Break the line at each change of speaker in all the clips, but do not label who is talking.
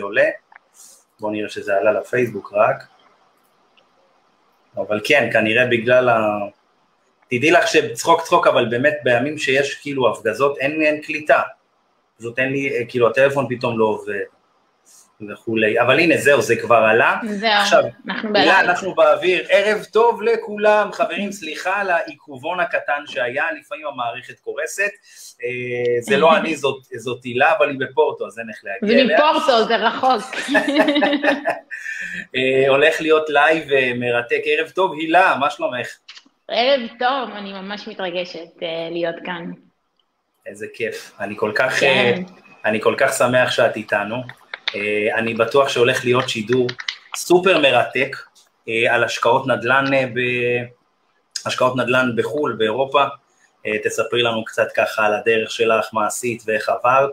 עולה. בואו נראה שזה עלה לפייסבוק רק. אבל כן, כנראה בגלל ה... תדעי לך שצחוק צחוק, אבל באמת בימים שיש כאילו הפגזות, אין, אין קליטה. פשוט אין לי, כאילו הטלפון פתאום לא עובד. וכולי, אבל הנה זהו, זה כבר עלה.
זהו,
עכשיו,
אנחנו
מילה,
בלייב.
אנחנו באוויר, ערב טוב לכולם, חברים, סליחה על העיכובון הקטן שהיה, לפעמים המערכת קורסת, אה, זה לא אני, זאת, זאת הילה, אבל היא בפורטו, אז אין איך להגיע אליה.
ומפורטו, זה רחוק.
אה, הולך להיות לייב אה, מרתק, ערב טוב, הילה, מה שלומך?
ערב טוב, אני ממש מתרגשת להיות כאן.
איזה כיף, אני כל כך,
כן.
אני כל כך שמח שאת איתנו. אה, אני בטוח שהולך להיות שידור סופר מרתק אה, על השקעות נדל"ן, אה, ב... השקעות נדל"ן בחו"ל, באירופה. תספרי לנו קצת ככה על הדרך שלך, מה עשית ואיך עברת.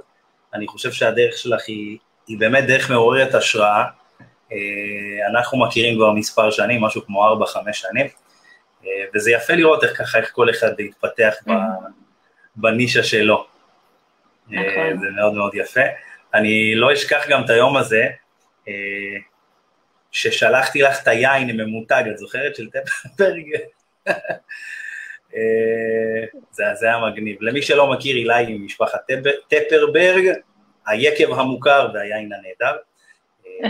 אני חושב שהדרך שלך היא, היא באמת דרך מעוררת השראה. אה, אנחנו מכירים כבר מספר שנים, משהו כמו 4-5 שנים, וזה יפה לראות איך ככה, איך כל אחד התפתח ב... בנישה שלו.
נכון.
זה מאוד מאוד יפה. אני לא אשכח גם את היום הזה, אה, ששלחתי לך את היין ממותג, את זוכרת? של טפרברג? אה, זה, זה היה מגניב. למי שלא מכיר, הילה היא ממשפחת טפ- טפרברג, היקב המוכר והיין הנהדר. אה,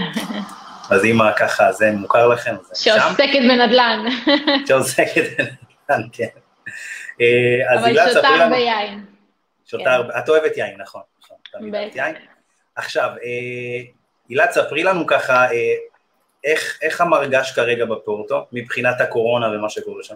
אז אם ככה זה מוכר לכם, אני שם.
שעוסקת בנדל"ן,
שעוסקת בנדל"ן, כן. אז
אבל שותה. הרבה יין.
שותה
כן.
הרבה, את אוהבת יין, נכון, נכון,
בטח.
עכשיו, אה, הילה, תספרי לנו ככה, אה, איך, איך המרגש כרגע בפורטו, מבחינת הקורונה ומה שקורה שם?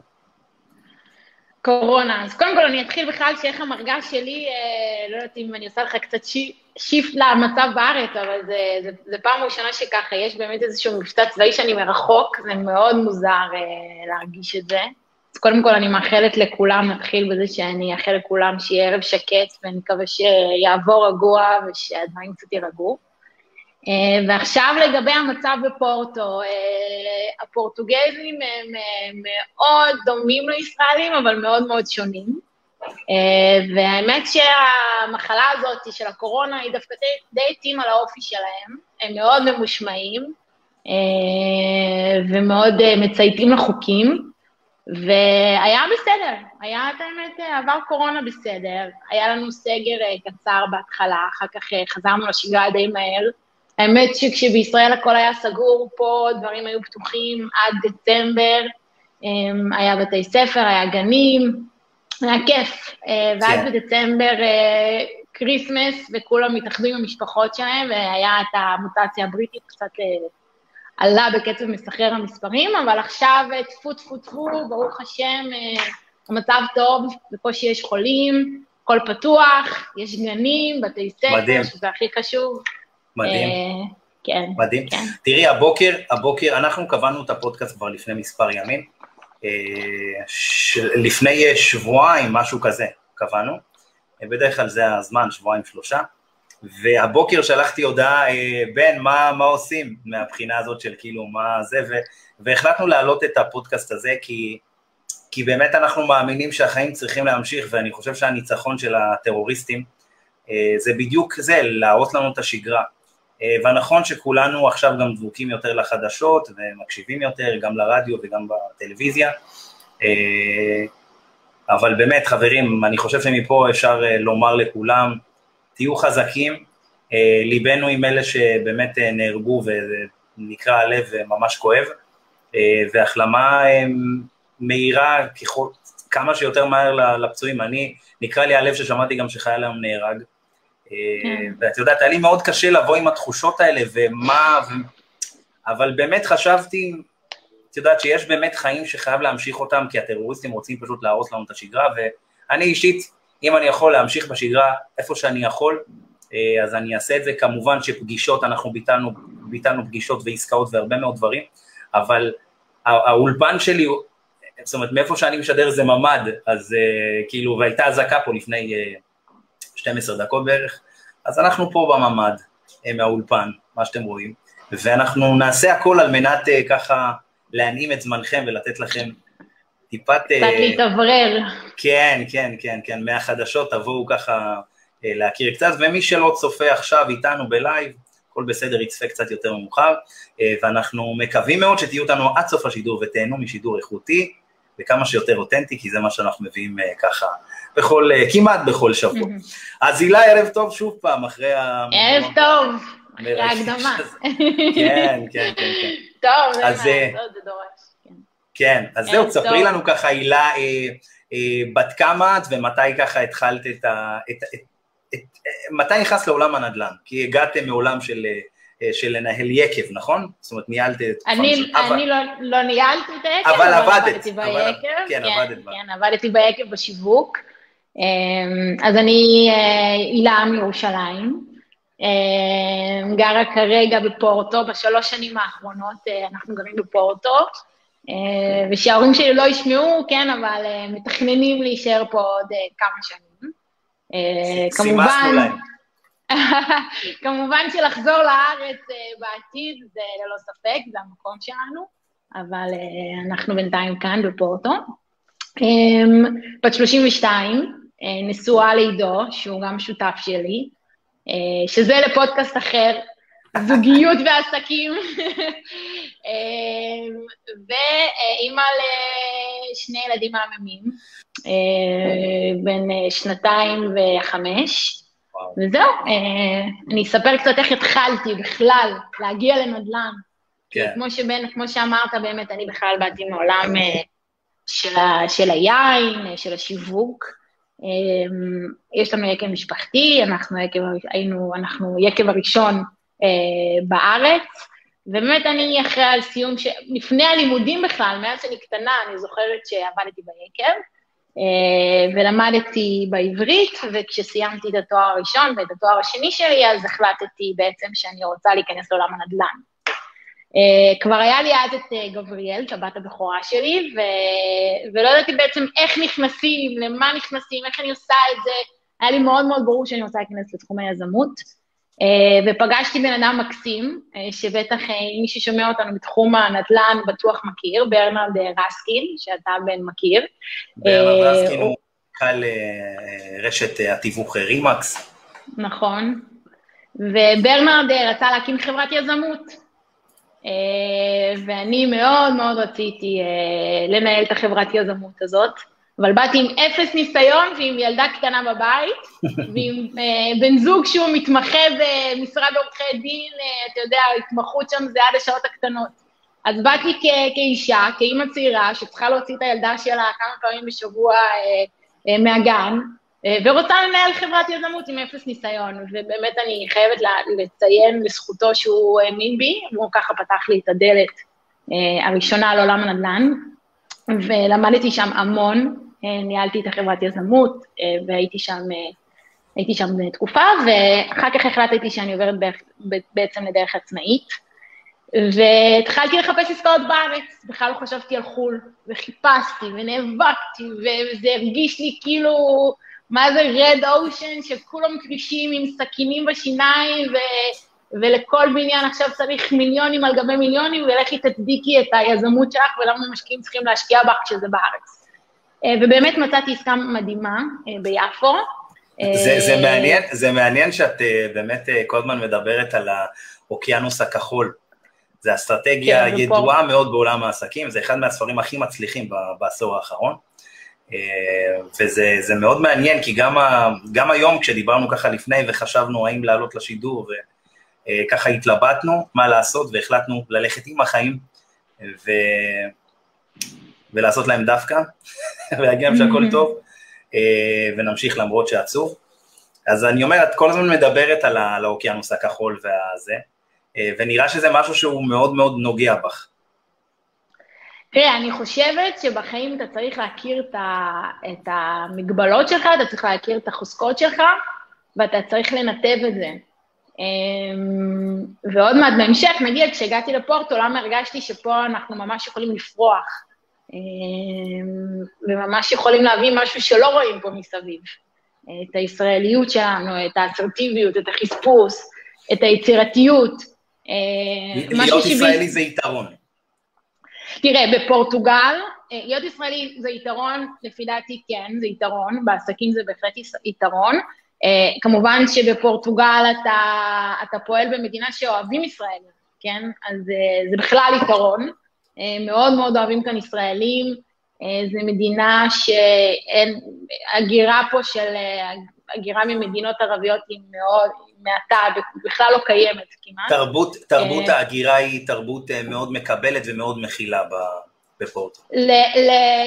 קורונה. אז קודם כל אני אתחיל בכלל שאיך המרגש שלי, אה, לא יודעת אם אני עושה לך קצת שי- שיפט למצב בארץ, אבל זה, זה, זה פעם ראשונה שככה, יש באמת איזשהו מבטא צבאי שאני מרחוק, זה מאוד מוזר אה, להרגיש את זה. אז קודם כל אני מאחלת לכולם, נתחיל בזה שאני אאחל לכולם שיהיה ערב שקט, ואני מקווה שיעבור רגוע ושהדברים קצת יירגעו. Uh, ועכשיו לגבי המצב בפורטו, uh, הפורטוגזים הם uh, מאוד דומים לישראלים, אבל מאוד מאוד שונים. והאמת שהמחלה הזאת של הקורונה היא דווקא די, התאימה לאופי שלהם, הם מאוד ממושמעים ומאוד מצייתים לחוקים, והיה בסדר, היה את האמת, עבר קורונה בסדר, היה לנו סגר uh, קצר בהתחלה, אחר כך uh, חזרנו לשגרה די מהר. האמת שכשבישראל הכל היה סגור, פה דברים היו פתוחים עד דצמבר, אמ, היה בתי ספר, היה גנים, היה כיף. אה, ואז
כן.
בדצמבר אה, Christmas, וכולם התאחדו עם המשפחות שלהם, והיה את המוטציה הבריטית, קצת אה, עלה בקצב מסחרר המספרים, אבל עכשיו אה, טפו טפו טפו, ברוך השם, אה, המצב טוב, בקושי יש חולים, הכל פתוח, יש גנים, בתי ספר. שזה הכי חשוב.
מדהים,
אה, כן.
מדהים.
כן.
תראי, הבוקר, הבוקר, אנחנו קבענו את הפודקאסט כבר לפני מספר ימים, אה, ש... לפני שבועיים, משהו כזה, קבענו. בדרך כלל זה הזמן, שבועיים, שלושה. והבוקר שלחתי הודעה, אה, בן, מה, מה עושים מהבחינה הזאת של כאילו, מה זה, ו... והחלטנו להעלות את הפודקאסט הזה, כי, כי באמת אנחנו מאמינים שהחיים צריכים להמשיך, ואני חושב שהניצחון של הטרוריסטים, אה, זה בדיוק זה, להראות לנו את השגרה. אה, והנכון שכולנו עכשיו גם דבוקים יותר לחדשות ומקשיבים יותר, גם לרדיו וגם בטלוויזיה. אבל באמת, חברים, אני חושב שמפה אפשר לומר לכולם, תהיו חזקים, אה, ליבנו עם אלה שבאמת אה, נהרגו ונקרע הלב וממש כואב, אה, והחלמה מהירה ככל, כמה שיותר מהר לפצועים. אני, נקרע לי הלב ששמעתי גם שחייל היום נהרג.
כן.
ואת יודעת, היה לי מאוד קשה לבוא עם התחושות האלה, ומה, ו... אבל באמת חשבתי, את יודעת שיש באמת חיים שחייב להמשיך אותם, כי הטרוריסטים רוצים פשוט להרוס לנו את השגרה, ואני אישית, אם אני יכול להמשיך בשגרה איפה שאני יכול, אה, אז אני אעשה את זה. כמובן שפגישות, אנחנו ביטלנו, ביטלנו פגישות ועסקאות והרבה מאוד דברים, אבל הא- האולפן שלי, זאת אומרת, מאיפה שאני משדר זה ממ"ד, אז אה, כאילו, והייתה אזעקה פה לפני אה, 12 דקות בערך, אז אנחנו פה בממ"ד, אה, מהאולפן, מה שאתם רואים, ואנחנו נעשה הכל על מנת אה, ככה להנעים את זמנכם ולתת לכם טיפת... אה,
קצת להתאוורר.
כן, כן, כן, כן, מהחדשות תבואו ככה אה, להכיר קצת, ומי שלא צופה עכשיו איתנו בלייב, הכל בסדר, יצפה קצת יותר מאוחר, ואנחנו מקווים מאוד שתהיו אותנו עד סוף השידור ותהנו משידור איכותי, וכמה שיותר אותנטי, כי זה מה שאנחנו מביאים ככה בכל, כמעט בכל שבוע. אז הילה, ערב טוב שוב פעם, אחרי
ה... ערב טוב, אחרי ההקדמה.
כן, כן, כן, כן.
טוב, זה דורש.
כן, אז זהו, תספרי לנו ככה, הילה, אה, אה, בת כמה את ומתי ככה התחלת את ה... את, את, את, מתי נכנסת לעולם הנדל"ן? כי הגעתם מעולם של, אה, של לנהל יקב, נכון? זאת אומרת, ניהלת את...
אני, אני אבל... לא, לא ניהלתי את היקב,
אבל עבדת. עבדתי
ביקב. אבל...
כן, כן, עבדת בה.
כן, עבדתי ביקב בשיווק. אז אני הילה מירושלים. גרה כרגע בפורטו, בשלוש שנים האחרונות אנחנו גרים בפורטו. אה, ושההורים שלי לא ישמעו, כן, אבל אה, מתכננים להישאר פה עוד אה, כמה שנים.
כמובן,
כמובן שלחזור לארץ בעתיד זה ללא ספק, זה המקום שלנו, אבל אנחנו בינתיים כאן בפורטו. בת 32, נשואה לעידו, שהוא גם שותף שלי, שזה לפודקאסט אחר, זוגיות ועסקים, אמ, ואימא לשני ילדים מהממים, אה, בן אה, שנתיים וחמש, וזהו, אה, אני אספר קצת איך התחלתי בכלל להגיע לנדל"ן. כן. כמו, שבין, כמו שאמרת, באמת, אני בכלל באתי מעולם של, ה, של היין, של השיווק. אמ, יש לנו יקב משפחתי, אנחנו יקב, היינו, אנחנו יקב הראשון אה, בארץ, ובאמת אני אחרי הסיום, ש... לפני הלימודים בכלל, מאז שאני קטנה, אני זוכרת שעבדתי ביקב, אה, ולמדתי בעברית, וכשסיימתי את התואר הראשון ואת התואר השני שלי, אז החלטתי בעצם שאני רוצה להיכנס לעולם הנדל"ן. Uh, כבר היה לי אז את uh, גבריאל, את הבת הבכורה שלי, ו... ולא ידעתי בעצם איך נכנסים, למה נכנסים, איך אני עושה את זה. היה לי מאוד מאוד ברור שאני רוצה להיכנס לתחום היזמות. אה, ופגשתי בן אדם מקסים, אה, שבטח אה, מי ששומע אותנו בתחום הנדל"ן בטוח מכיר, ברנרד רסקין, שאתה בן מכיר.
ברנרד רסקין הוא מנכ"ל רשת התיווך RE/MAX.
נכון, וברנרד רצה להקים חברת יזמות, ואני מאוד מאוד רציתי לנהל את החברת יזמות הזאת. אבל באתי עם אפס ניסיון ועם ילדה קטנה בבית, ועם אה, בן זוג שהוא מתמחה במשרד עורכי דין, אה, אתה יודע, ההתמחות שם זה עד השעות הקטנות. אז באתי כ- כאישה, כאימא צעירה, שצריכה להוציא את הילדה שלה כמה פעמים בשבוע אה, אה, מהגן, אה, ורוצה לנהל חברת יזמות עם אפס ניסיון, ובאמת אני חייבת לציין לזכותו שהוא האמין בי, והוא ככה פתח לי את הדלת אה, הראשונה על עולם הנדל"ן, ולמדתי שם המון, ניהלתי את החברת יזמות, אה, והייתי שם, אה, הייתי שם תקופה, ואחר כך החלטתי שאני עוברת בעצם לדרך עצמאית, והתחלתי לחפש עסקאות בארץ, בכלל לא חשבתי על חו"ל, וחיפשתי, ונאבקתי, וזה הרגיש לי כאילו, מה זה רד אושן, שכולם כבישים עם סכינים בשיניים, ו... ולכל בניין עכשיו צריך מיליונים על גבי מיליונים, ולכי תצדיקי את היזמות שלך, ולמה משקיעים צריכים להשקיע בך כשזה בארץ. אה, ובאמת מצאתי עסקה מדהימה אה, ביפו.
זה, זה, אה, מעניין, זה מעניין שאת באמת כל הזמן מדברת על האוקיינוס הכחול. זו אסטרטגיה כן, ידועה ופה. מאוד בעולם העסקים, זה אחד מהספרים הכי מצליחים בעשור האחרון. וזה מאוד מעניין, כי גם, ה, גם היום כשדיברנו ככה לפני וחשבנו האם לעלות לשידור, וככה התלבטנו מה לעשות והחלטנו ללכת עם החיים, ו, ולעשות להם דווקא, ולהגיד להם שהכל. טוב, אה, ונמשיך למרות שעצוב. אז אני אומר, את כל הזמן מדברת על, האוקיינוס הכחול והזה, אה, ונראה שזה משהו שהוא מאוד מאוד נוגע בך.
תראה, אני חושבת שבחיים אתה צריך להכיר את, ה, את המגבלות שלך, אתה צריך להכיר את החוזקות שלך, ואתה צריך לנתב את זה. אמ, ועוד מעט בהמשך, נגיד, כשהגעתי לפורטו, למה הרגשתי שפה אנחנו ממש יכולים לפרוח. אמ, וממש יכולים להביא משהו שלא רואים פה מסביב. את הישראליות שלנו, את האסרטיביות, את החספוס, את היצירתיות.
אמ, להיות ישראלי זה יתרון.
תראה, בפורטוגל, אה, להיות ישראלי זה יתרון, לפי דעתי כן, זה יתרון, בעסקים זה בהחלט יתרון. כמובן שבפורטוגל אתה, אתה פועל במדינה שאוהבים ישראלים, כן? אז זה בכלל יתרון. מאוד מאוד אוהבים כאן ישראלים. זו מדינה שאין, הגירה פה של, הגירה ממדינות ערביות היא מאוד, מעטה, בכלל לא קיימת כמעט.
תרבות, תרבות ההגירה היא תרבות מאוד מקבלת ומאוד מכילה בפורטו.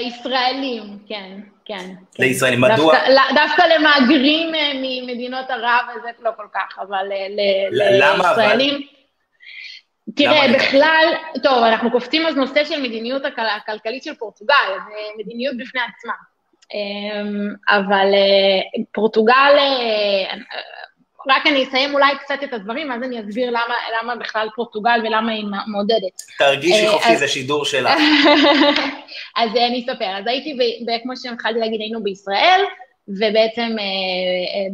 לישראלים, כן, כן.
לישראלים, מדוע?
דווקא למהגרים ממדינות ערב, זה לא כל כך, אבל לישראלים... תראה, בכלל, טוב, אנחנו קופצים אז נושא של מדיניות הכלכלית של פורטוגל, זה מדיניות בפני עצמה. אבל פורטוגל, רק אני אסיים אולי קצת את הדברים, אז אני אסביר למה, למה בכלל פורטוגל ולמה היא מעודדת.
תרגישי חופשי, זה שידור שלך.
אז אני אספר. אז הייתי, כמו שהתחלתי להגיד, היינו בישראל, ובעצם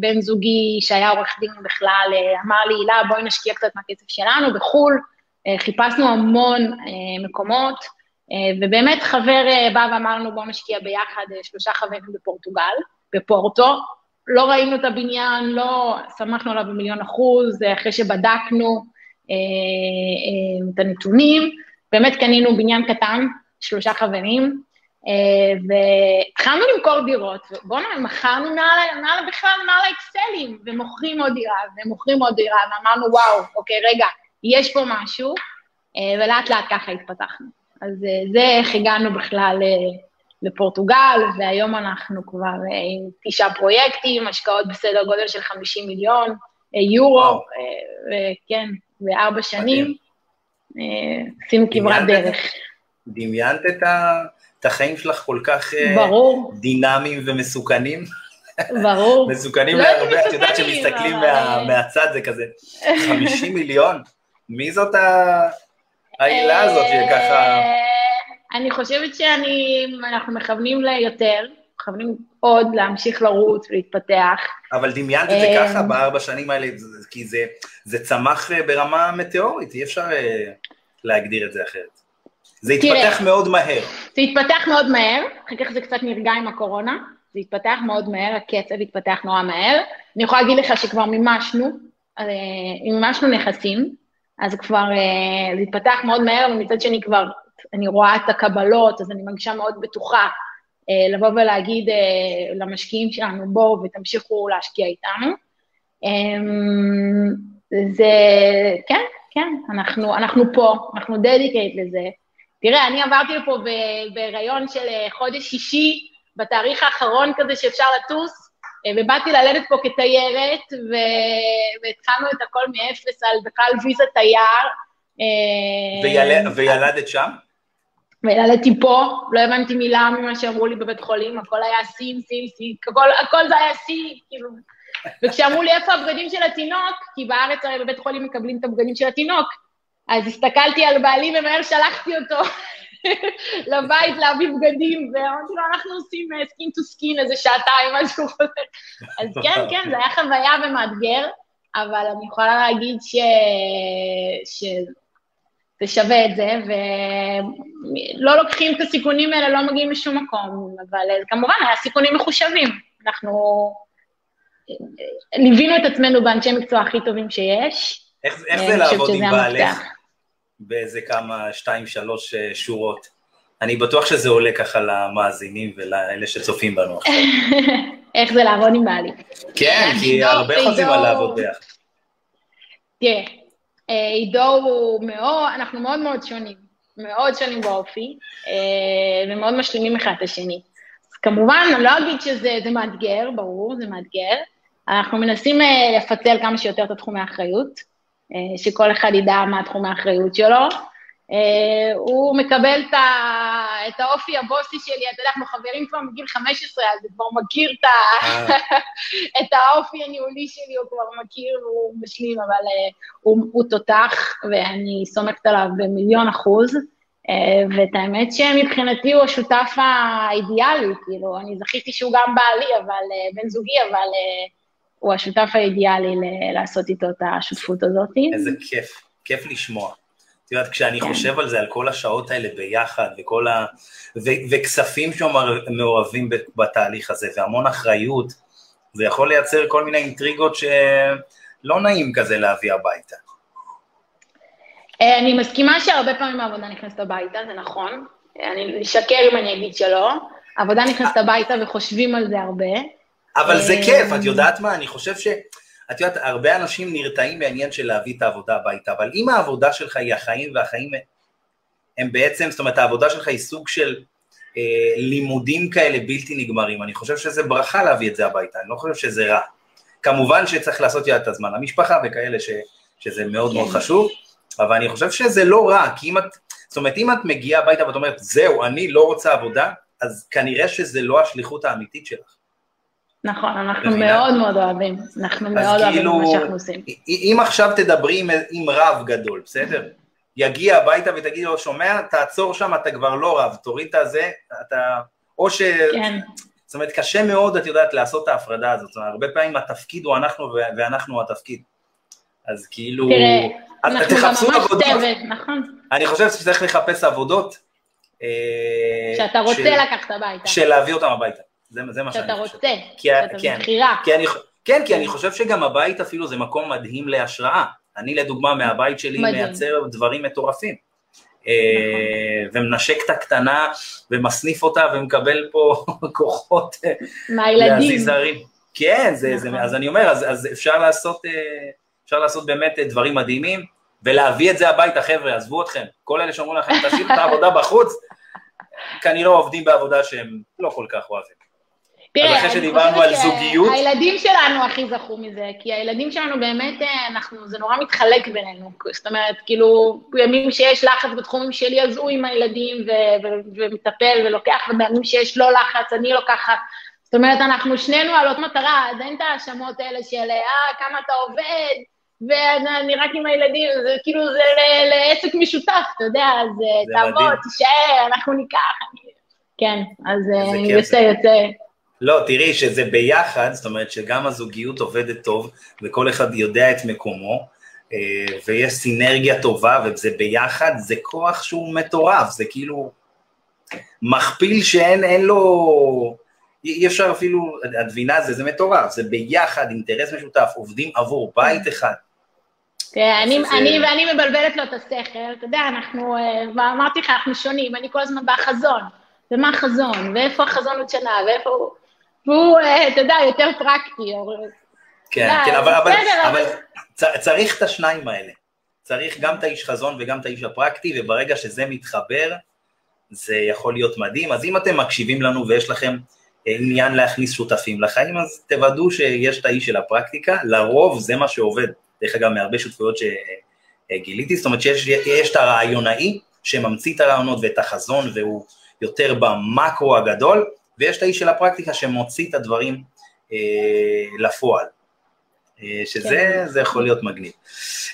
בן זוגי, שהיה עורך דין בכלל, אמר לי, הילה, בואי נשקיע קצת מהכסף שלנו בחו"ל. חיפשנו המון מקומות, ובאמת חבר בא ואמר לנו, בואו נשקיע ביחד שלושה חברים בפורטוגל, בפורטו. לא ראינו את הבניין, לא שמחנו עליו במיליון אחוז, אחרי שבדקנו את הנתונים, באמת קנינו בניין קטן, שלושה חברים, והתחלנו למכור דירות, ובוא'נה, מכרנו מעל, מעל בכלל, מעל האקסלים, ומוכרים עוד דירה, ומוכרים עוד דירה, ואמרנו, וואו, אוקיי, רגע, יש פה משהו, ולאט לאט ככה התפתחנו. אז זה איך הגענו בכלל לפורטוגל, והיום אנחנו כבר עם תשעה פרויקטים, השקעות בסדר גודל של 50 מיליון יורו, וכן, בארבע שנים, עשינו כברת דרך.
דמיינת את החיים שלך כל כך
ברור.
דינמיים ומסוכנים?
ברור.
מסוכנים להרבה, את יודעת שמסתכלים מהצד זה כזה, 50 מיליון? מי זאת העילה הזאת שככה...
אני חושבת שאנחנו מכוונים ליותר, מכוונים עוד להמשיך לרוץ ולהתפתח.
אבל דמיינת את זה ככה בארבע שנים האלה, כי זה, זה צמח ברמה מטאורית, אי אפשר להגדיר את זה אחרת. זה התפתח מאוד מהר.
זה התפתח מאוד מהר, אחר כך זה קצת נרגע עם הקורונה, זה התפתח מאוד מהר, הקצב התפתח נורא מהר. אני יכולה להגיד לך שכבר מימשנו, מימשנו נכסים, אז כבר זה התפתח מאוד מהר, ומצד שני כבר אני רואה את הקבלות, אז אני מרגישה מאוד בטוחה אה, לבוא ולהגיד אה, למשקיעים שלנו, בואו ותמשיכו להשקיע איתנו. אה, זה, כן, כן, אנחנו, אנחנו פה, אנחנו דדיקייט לזה. תראה, אני עברתי לפה בהיריון של חודש שישי, בתאריך האחרון כזה שאפשר לטוס, ובאתי ללדת פה כתיירת, והתחלנו את הכל מאפס על בכלל ויזה תייר.
ויל... וילדת שם?
וילדתי פה, לא הבנתי מילה ממה שאמרו לי בבית חולים, הכל היה sim, sim, sim, הכל, הכל זה היה סין, כאילו. וכשאמרו לי איפה הבגדים של התינוק, כי בארץ הרי בבית חולים מקבלים את הבגדים של התינוק, אז הסתכלתי על בעלי ומהר שלחתי אותו לבית להביא בגדים, ואמרתי לו, אנחנו עושים skin to skin איזה שעתיים, משהו כזה. אז כן, כן, זה היה חוויה ומאתגר, אבל אני יכולה להגיד ש... ש... זה שווה את זה, ולא לוקחים את הסיכונים האלה, לא מגיעים לשום מקום, אבל כמובן, היה סיכונים מחושבים. אנחנו ליווינו את עצמנו באנשי מקצוע הכי טובים שיש.
איך, איך זה לעבוד עם בעלך באיזה כמה, שתיים, שלוש שורות? אני בטוח שזה עולה ככה למאזינים ולאלה שצופים בנו עכשיו.
איך זה לעבוד עם בעלי?
כן, כי הרבה חוזים על לעבוד ביחד.
תראה, עידו הוא מאוד, אנחנו מאוד מאוד שונים, מאוד שונים באופי, ומאוד משלימים אחד את השני. אז כמובן, אני לא אגיד שזה מאתגר, ברור, זה מאתגר. אנחנו מנסים לפצל כמה שיותר את התחומי האחריות, שכל אחד ידע מה תחומי האחריות שלו. הוא מקבל את האופי הבוסי שלי, אתה יודע, אנחנו חברים כבר מגיל 15, אז הוא כבר מכיר את האופי הניהולי שלי, הוא כבר מכיר והוא משלים, אבל הוא תותח, ואני סומכת עליו במיליון אחוז, ואת האמת שמבחינתי הוא השותף האידיאלי, כאילו, אני זכיתי שהוא גם בעלי, אבל, בן זוגי, אבל הוא השותף האידיאלי לעשות איתו את השותפות הזאת.
איזה כיף, כיף לשמוע. את יודעת, כשאני חושב על זה, על כל השעות האלה ביחד, וכל ה... ו... וכספים שמעורבים בתהליך הזה, והמון אחריות, זה יכול לייצר כל מיני אינטריגות שלא נעים כזה להביא הביתה.
אה, אני מסכימה שהרבה פעמים העבודה נכנסת הביתה, זה נכון. אני אשקר אם אני אגיד שלא. העבודה נכנסת הביתה וחושבים על זה הרבה.
אבל זה אה, כיף, את יודעת מה? אני חושב ש... את יודעת, הרבה אנשים נרתעים מהעניין של להביא את העבודה הביתה, אבל אם העבודה שלך היא החיים והחיים הם בעצם, זאת אומרת, העבודה שלך היא סוג של אה, לימודים כאלה בלתי נגמרים, אני חושב שזה ברכה להביא את זה הביתה, אני לא חושב שזה רע. כמובן שצריך לעשות יד את הזמן למשפחה וכאלה ש, שזה מאוד מאוד כן. חשוב, אבל אני חושב שזה לא רע, כי אם את, זאת אומרת, אם את מגיעה הביתה ואת אומרת, זהו, אני לא רוצה עבודה, אז כנראה שזה לא השליחות האמיתית שלך.
נכון, אנחנו מאוד מאוד אוהבים, אנחנו מאוד אוהבים כאילו, מה שאנחנו עושים.
אם עכשיו תדברי עם, עם רב גדול, בסדר? יגיע הביתה ותגיד לו, שומע, תעצור שם, אתה כבר לא רב, תוריד את הזה, אתה... או ש... כן. זאת אומרת, קשה מאוד, את יודעת, לעשות את ההפרדה הזאת. זאת אומרת, הרבה פעמים התפקיד הוא אנחנו ואנחנו התפקיד. אז כאילו...
תראה, אנחנו גם ממש צוות, נכון.
אני חושב שצריך לחפש עבודות.
אה, שאתה רוצה של... לקחת הביתה.
של להביא אותם הביתה. זה, זה מה שאני
חושב. שאתה רוצה, שאתה כן, בבחירה.
כן, כי אני חושב שגם הבית אפילו זה מקום מדהים להשראה. אני לדוגמה מהבית שלי מדהים. מייצר דברים מטורפים. אה, נכון. ומנשק את הקטנה ומסניף אותה ומקבל פה כוחות
אה, מהילדים.
כן, זה, נכון. זה, אז אני אומר, אז, אז אפשר, לעשות, אה, אפשר לעשות באמת דברים מדהימים, ולהביא את זה הביתה, חבר'ה, עזבו אתכם. כל אלה שאומרים לכם, תשאירו את העבודה בחוץ, כנראה עובדים בעבודה שהם לא כל כך אוהבים.
תראה, אחרי שדיברנו על זוגיות... הילדים שלנו הכי זכו מזה, כי הילדים שלנו באמת, אה, אנחנו, זה נורא מתחלק בינינו. זאת אומרת, כאילו, בימים שיש לחץ בתחומים שלי, אז הוא עם הילדים ו- ו- ומטפל ולוקח, ובימים שיש לא לחץ, אני לוקחת. זאת אומרת, אנחנו שנינו על אותה מטרה, אז אין את ההאשמות האלה של, אה, כמה אתה עובד, ואני רק עם הילדים, זה כאילו, זה לעסק משותף, אתה יודע, אז תעבוד, תישאר, אנחנו ניקח. כן, אז אה, יוצא, יוצא.
לא, תראי שזה ביחד, זאת אומרת שגם הזוגיות עובדת טוב, וכל אחד יודע את מקומו, אה, ויש סינרגיה טובה, וזה ביחד, זה כוח שהוא מטורף, זה כאילו מכפיל שאין אין לו, אי אפשר אפילו, את מבינה, זה, זה מטורף, זה ביחד, אינטרס משותף, עובדים עבור בית אחד.
תראה, אני, אני, ואני מבלבלת לו את השכל, אתה יודע, אנחנו, אה, אמרתי לך, אנחנו שונים, אני כל הזמן בחזון, ומה החזון, ואיפה החזון עוד שנה, ואיפה הוא... והוא, אה, אתה יודע, יותר פרקטי.
כן, כן, אבל, אבל, אבל צריך את השניים האלה. צריך גם את האיש חזון וגם את האיש הפרקטי, וברגע שזה מתחבר, זה יכול להיות מדהים. אז אם אתם מקשיבים לנו ויש לכם אה, עניין להכניס שותפים לחיים, אז תוודאו שיש את האיש של הפרקטיקה, לרוב זה מה שעובד. דרך אגב, מהרבה שותפויות שגיליתי, זאת אומרת שיש את הרעיונאי שממציא את הרעיונות ואת החזון והוא יותר במקרו הגדול, ויש את האיש של הפרקטיקה שמוציא את הדברים אה, לפועל, אה, שזה כן. יכול להיות מגניב.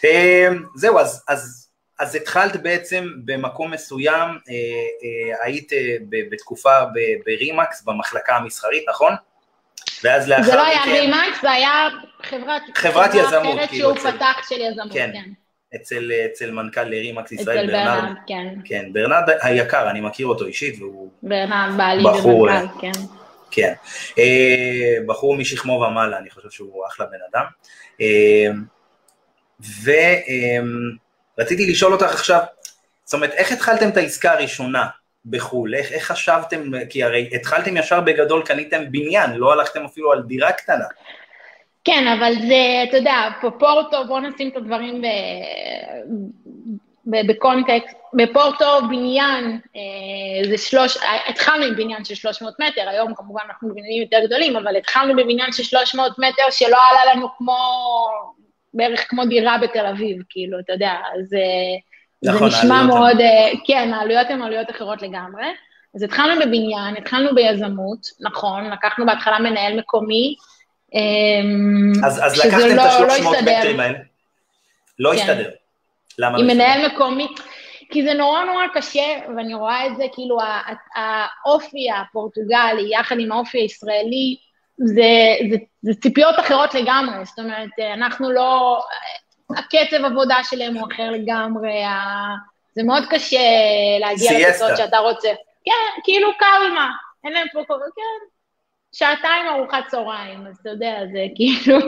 אה, זהו, אז, אז, אז התחלת בעצם במקום מסוים, אה, אה, היית אה, בתקופה ברימקס, במחלקה המסחרית, נכון?
ואז לאחר מכן... זה לא היה רימקס, זה היה חברת...
חברת יזמות,
כאילו. שהוא פתח של יזמות, כן. כן.
אצל, אצל מנכ"ל רימקס ישראל, אצל ברנרד,
ברנרד, כן.
כן, ברנרד היקר, אני מכיר אותו אישית, והוא
ברנרד בעלי בחור, ומנכ"ל, כן.
כן, אה, בחור משכמו ומעלה, אני חושב שהוא אחלה בן אדם. אה, ורציתי אה, לשאול אותך עכשיו, זאת אומרת, איך התחלתם את העסקה הראשונה בחו"ל? איך, איך חשבתם, כי הרי התחלתם ישר בגדול, קניתם בניין, לא הלכתם אפילו על דירה קטנה.
כן, אבל זה, אתה יודע, בפורטו, בואו נשים את הדברים בקונטקסט, בפורטו בניין, אה, זה שלוש, התחלנו עם בניין של 300 מטר, היום כמובן אנחנו בבניינים יותר גדולים, אבל התחלנו בבניין של 300 מטר שלא עלה לנו כמו, בערך כמו דירה בתל אביב, כאילו, אתה יודע, אז אה, נכון, זה נשמע מאוד, הם... כן, העלויות הן עלויות אחרות לגמרי. אז התחלנו בבניין, התחלנו ביזמות, נכון, לקחנו בהתחלה מנהל מקומי,
אז, אז לקחתם את ה-300 לא מטרים האלה? לא כן. הסתדר. למה
לא עם מנהל מקומי, כי זה נורא נורא קשה, ואני רואה את זה, כאילו, האופי הפורטוגלי, יחד עם האופי הישראלי, זה, זה, זה ציפיות אחרות לגמרי, זאת אומרת, אנחנו לא, הקצב עבודה שלהם הוא אחר לגמרי, זה מאוד קשה להגיע לתוצאות שאתה רוצה. כן, כאילו קלמה, אין להם פה, כן,
שעתיים ארוחת צהריים, אז אתה יודע, זה כאילו,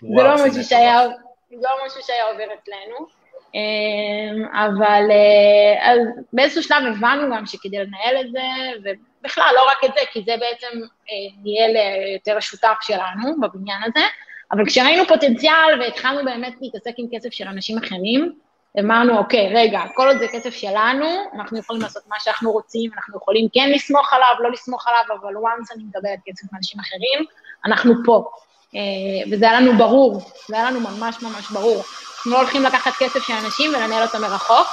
זה לא משהו שהיה, לא משהו שהיה עובר אצלנו. אמ, אבל אה, אז באיזשהו שלב הבנו גם שכדי לנהל את זה, ובכלל, לא רק את זה, כי זה בעצם אה, ניהל אה, יותר השותף שלנו בבניין הזה, אבל כשראינו פוטנציאל והתחלנו באמת להתעסק עם כסף של אנשים אחרים, אמרנו, אוקיי, רגע, כל עוד זה כסף שלנו, אנחנו יכולים לעשות מה שאנחנו רוצים, אנחנו יכולים כן לסמוך עליו, לא לסמוך עליו, אבל once אני מקבלת כסף מאנשים אחרים, אנחנו פה. וזה היה לנו ברור, זה היה לנו ממש ממש ברור. אנחנו לא הולכים לקחת כסף של אנשים ולנהל אותו מרחוק.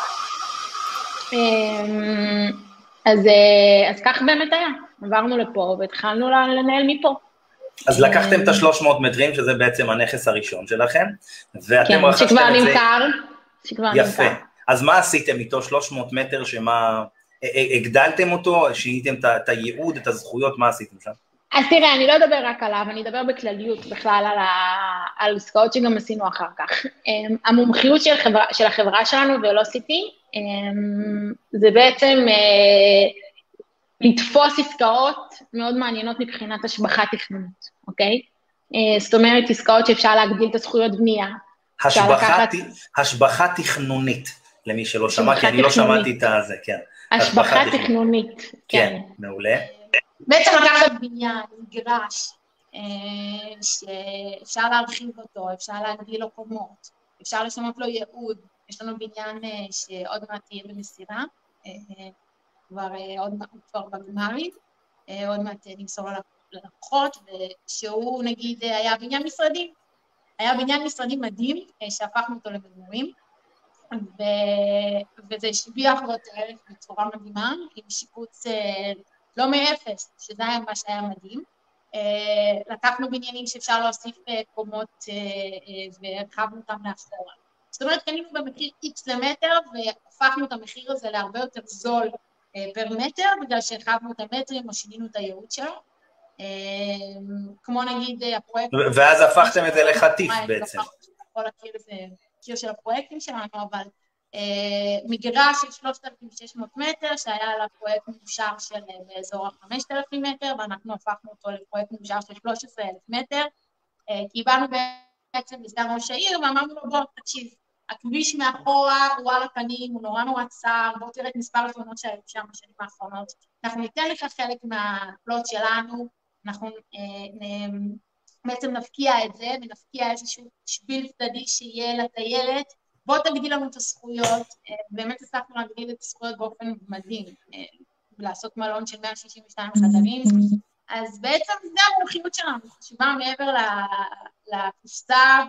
אמ, אז, אה, אז כך באמת היה, עברנו לפה והתחלנו לנהל מפה.
אז לקחתם את ה-300 מטרים, שזה בעצם הנכס הראשון שלכם, ואתם
כן, רכשתם את זה... כן, שכבר נמכר,
שכבר נמכר. יפה. אז מה עשיתם איתו 300 מטר, שמה... הגדלתם אותו, שיניתם את הייעוד, את הזכויות, מה עשיתם שם?
אז תראה, אני לא אדבר רק עליו, אני אדבר בכלליות בכלל על, ה... על עסקאות שגם עשינו אחר כך. Um, המומחיות של, חברה, של החברה שלנו, ולוסיטי, um, זה בעצם לתפוס עסקאות מאוד מעניינות מבחינת השבחה תכנונית, אוקיי? זאת אומרת, עסקאות שאפשר להגדיל את הזכויות בנייה.
השבחה, לקחת... השבחה תכנונית, למי שלא שמע, כי אני לא שמעתי את הזה, כן.
השבחה תכנונית, כן. כן,
מעולה.
בעצם לקחת בניין, מגרש, אה, שאפשר להרחיב אותו, אפשר להגדיל לו קומות, אפשר לשנות לו ייעוד, יש לנו בניין אה, שעוד מעט יהיה במסירה, אה, כבר עוד מעט, כבר בגמרים, עוד מעט נמסור ללקוחות, ושהוא נגיד היה בניין משרדים, היה בניין משרדים מדהים, שהפכנו אותו למגורים, ו... וזה השביח לו את הערך בצורה מדהימה, עם שיפוץ לא מאפס, שזה היה מה שהיה מדהים. אה, לקחנו בניינים שאפשר להוסיף אה, קומות אה, והרחבנו אותם לאחורה. זאת אומרת, קנינו במחיר X למטר והפכנו את המחיר הזה להרבה יותר זול פר מטר, בגלל שהרחבנו את המטרים או שינינו את הייעוד שלו. כמו נגיד הפרויקט...
ואז הפכתם את זה לחטיף בעצם.
יכול להכיר את זה, קיר של הפרויקטים שלנו, אבל אה, מגרש של 3,600 מטר, שהיה עליו פרויקט מאושר של אה, באזור ה-5,000 מטר, ואנחנו הפכנו אותו לפרויקט מאושר של 13,000 מטר, אה, כי באנו בעצם לסגן ראש העיר ואמרנו לו בוא תקשיב, הכביש מאחורה הוא על הפנים, הוא נורא נורא צר, בוא תראה את מספר התלונות שהיו שם בשנים האחרונות, אנחנו ניתן לך חלק מהפלוט שלנו, אנחנו אה, בעצם נפקיע את זה ונפקיע איזשהו שביל צדדי שיהיה לטיילת בוא תגדיל לנו את הזכויות, אה, באמת הצלחנו להגדיל את הזכויות באופן מדהים, אה, לעשות מלון של 162 חדרים, אז בעצם זה המומחיות שלנו, חשיבה מעבר לקופסה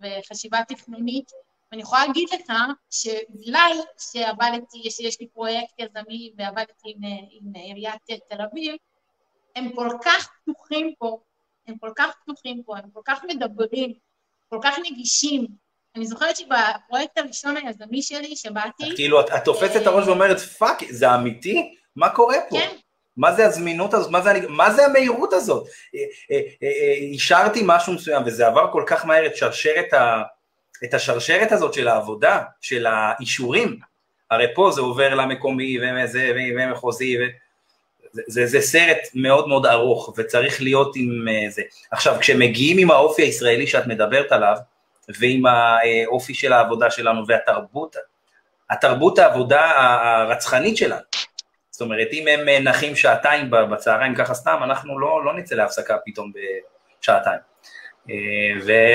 וחשיבה תכנונית, ואני יכולה להגיד לך שבגלל שעבדתי, שיש לי פרויקט יזמי ועבדתי עם, עם עיריית תל אביב, הם כל כך פתוחים פה, הם כל כך פתוחים פה, הם כל כך מדברים, כל כך נגישים, אני זוכרת שבפרויקט הראשון היזמי שלי, שבאתי...
כאילו, את תופסת את הראש ואומרת, fuck, זה אמיתי? מה קורה פה? כן. מה זה הזמינות הזאת? מה זה, מה זה המהירות הזאת? אה, אה, אה, אישרתי משהו מסוים, וזה עבר כל כך מהר את שרשרת ה... את השרשרת הזאת של העבודה, של האישורים, הרי פה זה עובר למקומי וזה ומחוזי, ו... זה, זה, זה סרט מאוד מאוד ארוך וצריך להיות עם זה. עכשיו, כשמגיעים עם האופי הישראלי שאת מדברת עליו, ועם האופי של העבודה שלנו והתרבות, התרבות העבודה הרצחנית שלנו. זאת אומרת, אם הם נחים שעתיים בצהריים ככה סתם, אנחנו לא, לא נצא להפסקה פתאום בשעתיים. אה,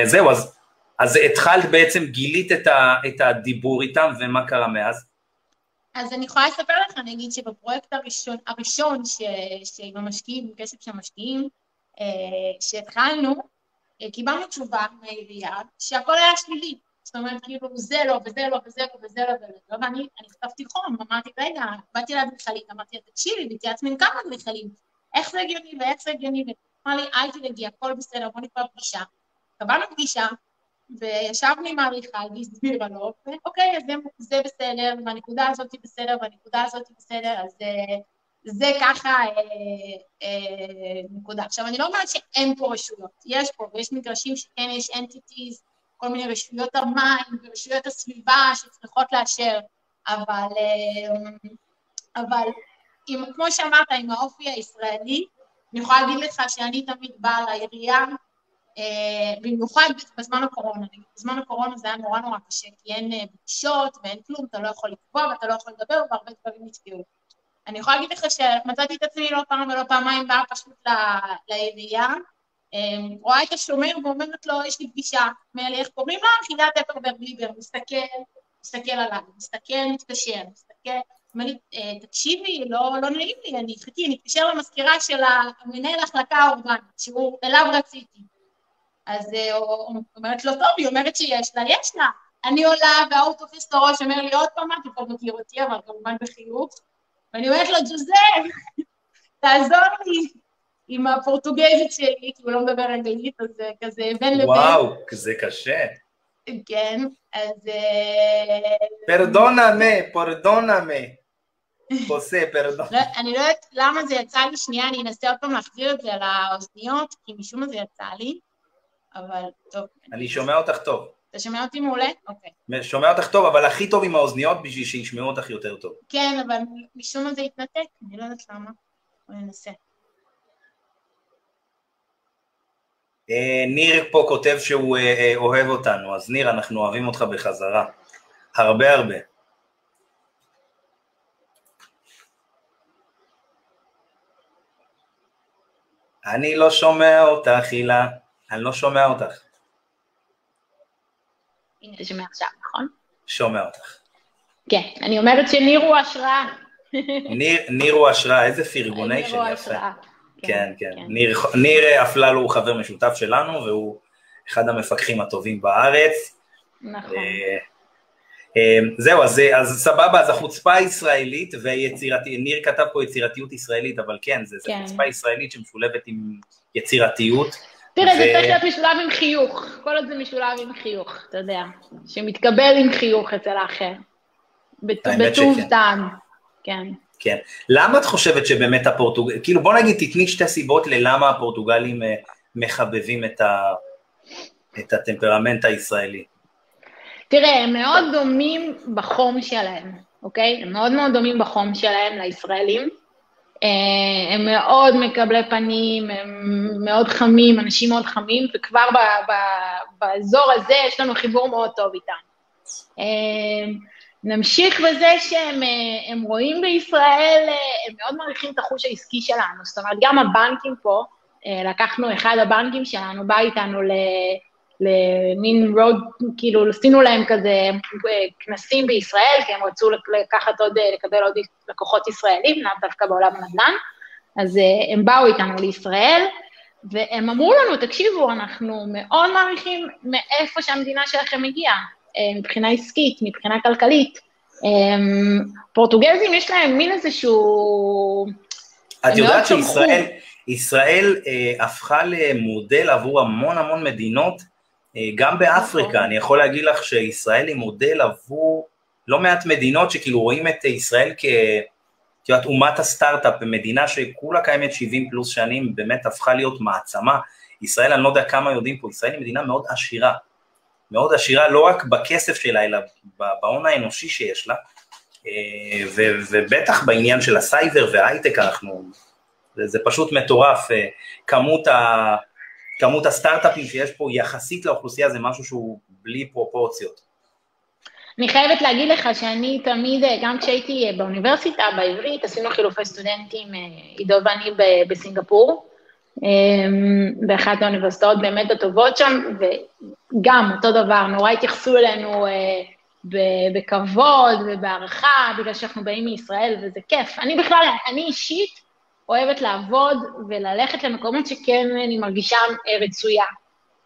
וזהו, אז, אז התחלת בעצם, גילית את, את הדיבור איתם, ומה קרה מאז?
אז אני יכולה לספר לך, אני אגיד שבפרויקט הראשון, הראשון ש, שעם המשקיעים, עם כסף של המשקיעים, אה, שהתחלנו, אה, קיבלנו תשובה מהעירייה שהכל היה שלילי. זאת אומרת, כאילו, זה לא, וזה לא, וזה לא, וזה לא, וזה לא, ואני אני חטפתי חום, אמרתי, רגע, באתי לאדריכלית, אמרתי, תקשיבי, והתייעצנו עם כמה אדריכלים, איך זה הגיוני ואיך זה הגיוני, ואמר לי, אל תדאגי, הכל בסדר, בוא נקבע פגישה. קבענו פגישה, וישבנו עם האדריכל והסבירה לו, ואוקיי, אז זה, בסדר, והנקודה הזאת היא בסדר, והנקודה הזאת היא בסדר, אז אה, זה ככה אה, אה, נקודה. עכשיו, אני לא אומרת שאין פה רשויות, יש פה, ויש מגרשים שכן יש entities, כל מיני רשויות המים ורשויות הסביבה שצריכות לאשר, אבל, אה, אבל עם, כמו שאמרת, עם האופי הישראלי,
אני יכולה להגיד לך שאני תמיד באה לעירייה, במיוחד בזמן הקורונה. בזמן הקורונה זה היה נורא נורא קשה, כי אין פגישות ואין כלום, אתה לא יכול לקבוע ואתה לא יכול לדבר, והרבה דברים נתקעו. אני יכולה להגיד לך שמצאתי את עצמי לא פעם ולא פעמיים באה פשוט לעירייה, אמ, רואה את השומר ואומרת לו, יש לי פגישה, אומר לי, איך קוראים לה? חידת אפרברג ליבר, מסתכל, מסתכל עליי, מסתכל, מתקשר, מסתכל, אומר לי, אה, תקשיבי, לא, לא נעים לי, אני חכי, אני אתקשר למזכירה של המנהל ההחלקה האורגנית, שהוא אליו רציתי. אז אה, אומרת לו, טוב, היא אומרת שיש לה, יש לה. אני עולה, וההוא תופס את הראש, אומר לי, עוד פעם, אתה כבר מכיר אותי, אבל כמובן בחיוך. ואני אומרת לו, ג'וזף, תעזור לי עם הפורטוגזית שלי, כי הוא לא מדבר אנגלית, אז זה כזה בין לבין.
וואו, זה קשה.
כן, אז...
פרדונמה, פרדונמה. פוסה, פרדון.
אני לא יודעת למה זה יצא לי, שנייה, אני אנסה עוד פעם להחזיר את זה לאוזניות, כי משום מה זה יצא לי, אבל טוב.
אני שומע אותך טוב.
אתה שומע אותי מעולה? אוקיי.
שומע אותך טוב, אבל הכי טוב עם האוזניות בשביל שישמעו אותך יותר טוב.
כן, אבל משום מה זה התנתק, אני לא יודעת למה. בואי ננסה.
אה, ניר פה כותב שהוא אה, אה, אוהב אותנו, אז ניר, אנחנו אוהבים אותך בחזרה. הרבה הרבה. אני לא שומע אותך, הילה. אני לא שומע אותך.
הנה, אתה שומע עכשיו, נכון?
שומע אותך.
כן, אני אומרת שניר הוא השראה.
ניר, ניר הוא השראה, איזה פרגוניישן יפה. השראה. כן, כן. כן. ניר, ניר אפללו הוא חבר משותף שלנו, והוא אחד המפקחים הטובים בארץ.
נכון.
זהו, אז, אז סבבה, אז החוצפה הישראלית ויצירתיות, ניר כתב פה יצירתיות ישראלית, אבל כן, זה, כן. זה חוצפה ישראלית שמשולבת עם יצירתיות.
תראה, זה צריך להיות משולב עם חיוך, כל עוד זה משולב עם חיוך, אתה יודע, שמתקבל עם חיוך אצל האחר, בטוב טעם, כן.
כן. למה את חושבת שבאמת הפורטוגלים, כאילו בוא נגיד תתני שתי סיבות ללמה הפורטוגלים אה, מחבבים את, ה, את הטמפרמנט הישראלי.
תראה, הם מאוד דומים בחום שלהם, אוקיי? הם מאוד מאוד דומים בחום שלהם לישראלים. אה, הם מאוד מקבלי פנים, הם מאוד חמים, אנשים מאוד חמים, וכבר ב, ב, באזור הזה יש לנו חיבור מאוד טוב איתם. אה, נמשיך בזה שהם רואים בישראל, הם מאוד מעריכים את החוש העסקי שלנו, זאת אומרת, גם הבנקים פה, אה, לקחנו אחד הבנקים שלנו, בא איתנו ל... למין רוד, כאילו עשינו להם כזה כנסים בישראל, כי הם רצו לקחת עוד, לקבל עוד לקוחות ישראלים, לאו דווקא בעולם הנדל"ן, אז אה, הם באו איתנו לישראל, והם אמרו לנו, תקשיבו, אנחנו מאוד מעריכים מאיפה שהמדינה שלכם הגיעה, אה, מבחינה עסקית, מבחינה כלכלית. אה, פורטוגזים יש להם מין איזשהו...
את יודעת שישראל ישראל, אה, הפכה למודל עבור המון המון מדינות אה, גם באפריקה, נכון. אני יכול להגיד לך שישראל היא מודל עבור לא מעט מדינות שכאילו רואים את ישראל כ... את יודעת, אומת הסטארט-אפ, מדינה שכולה קיימת 70 פלוס שנים, באמת הפכה להיות מעצמה. ישראל, אני לא יודע כמה יודעים פה, ישראל היא מדינה מאוד עשירה. מאוד עשירה, לא רק בכסף שלה, אלא בהון האנושי שיש לה, אה, ו- ובטח בעניין של הסייבר וההייטק, אנחנו, זה, זה פשוט מטורף, אה, כמות ה... כמות הסטארט-אפים שיש פה יחסית לאוכלוסייה זה משהו שהוא בלי פרופורציות.
אני חייבת להגיד לך שאני תמיד, אה, גם כשהייתי אה, באוניברסיטה, בעברית, עשינו חילופי סטודנטים, אה, עידו ואני בסינגפור, באחת האוניברסיטאות באמת הטובות שם, וגם אותו דבר, נורא התייחסו אלינו בכבוד ובהערכה, בגלל שאנחנו באים מישראל, וזה כיף. אני בכלל, אני אישית, אוהבת לעבוד וללכת למקומות שכן אני מרגישה אה, רצויה.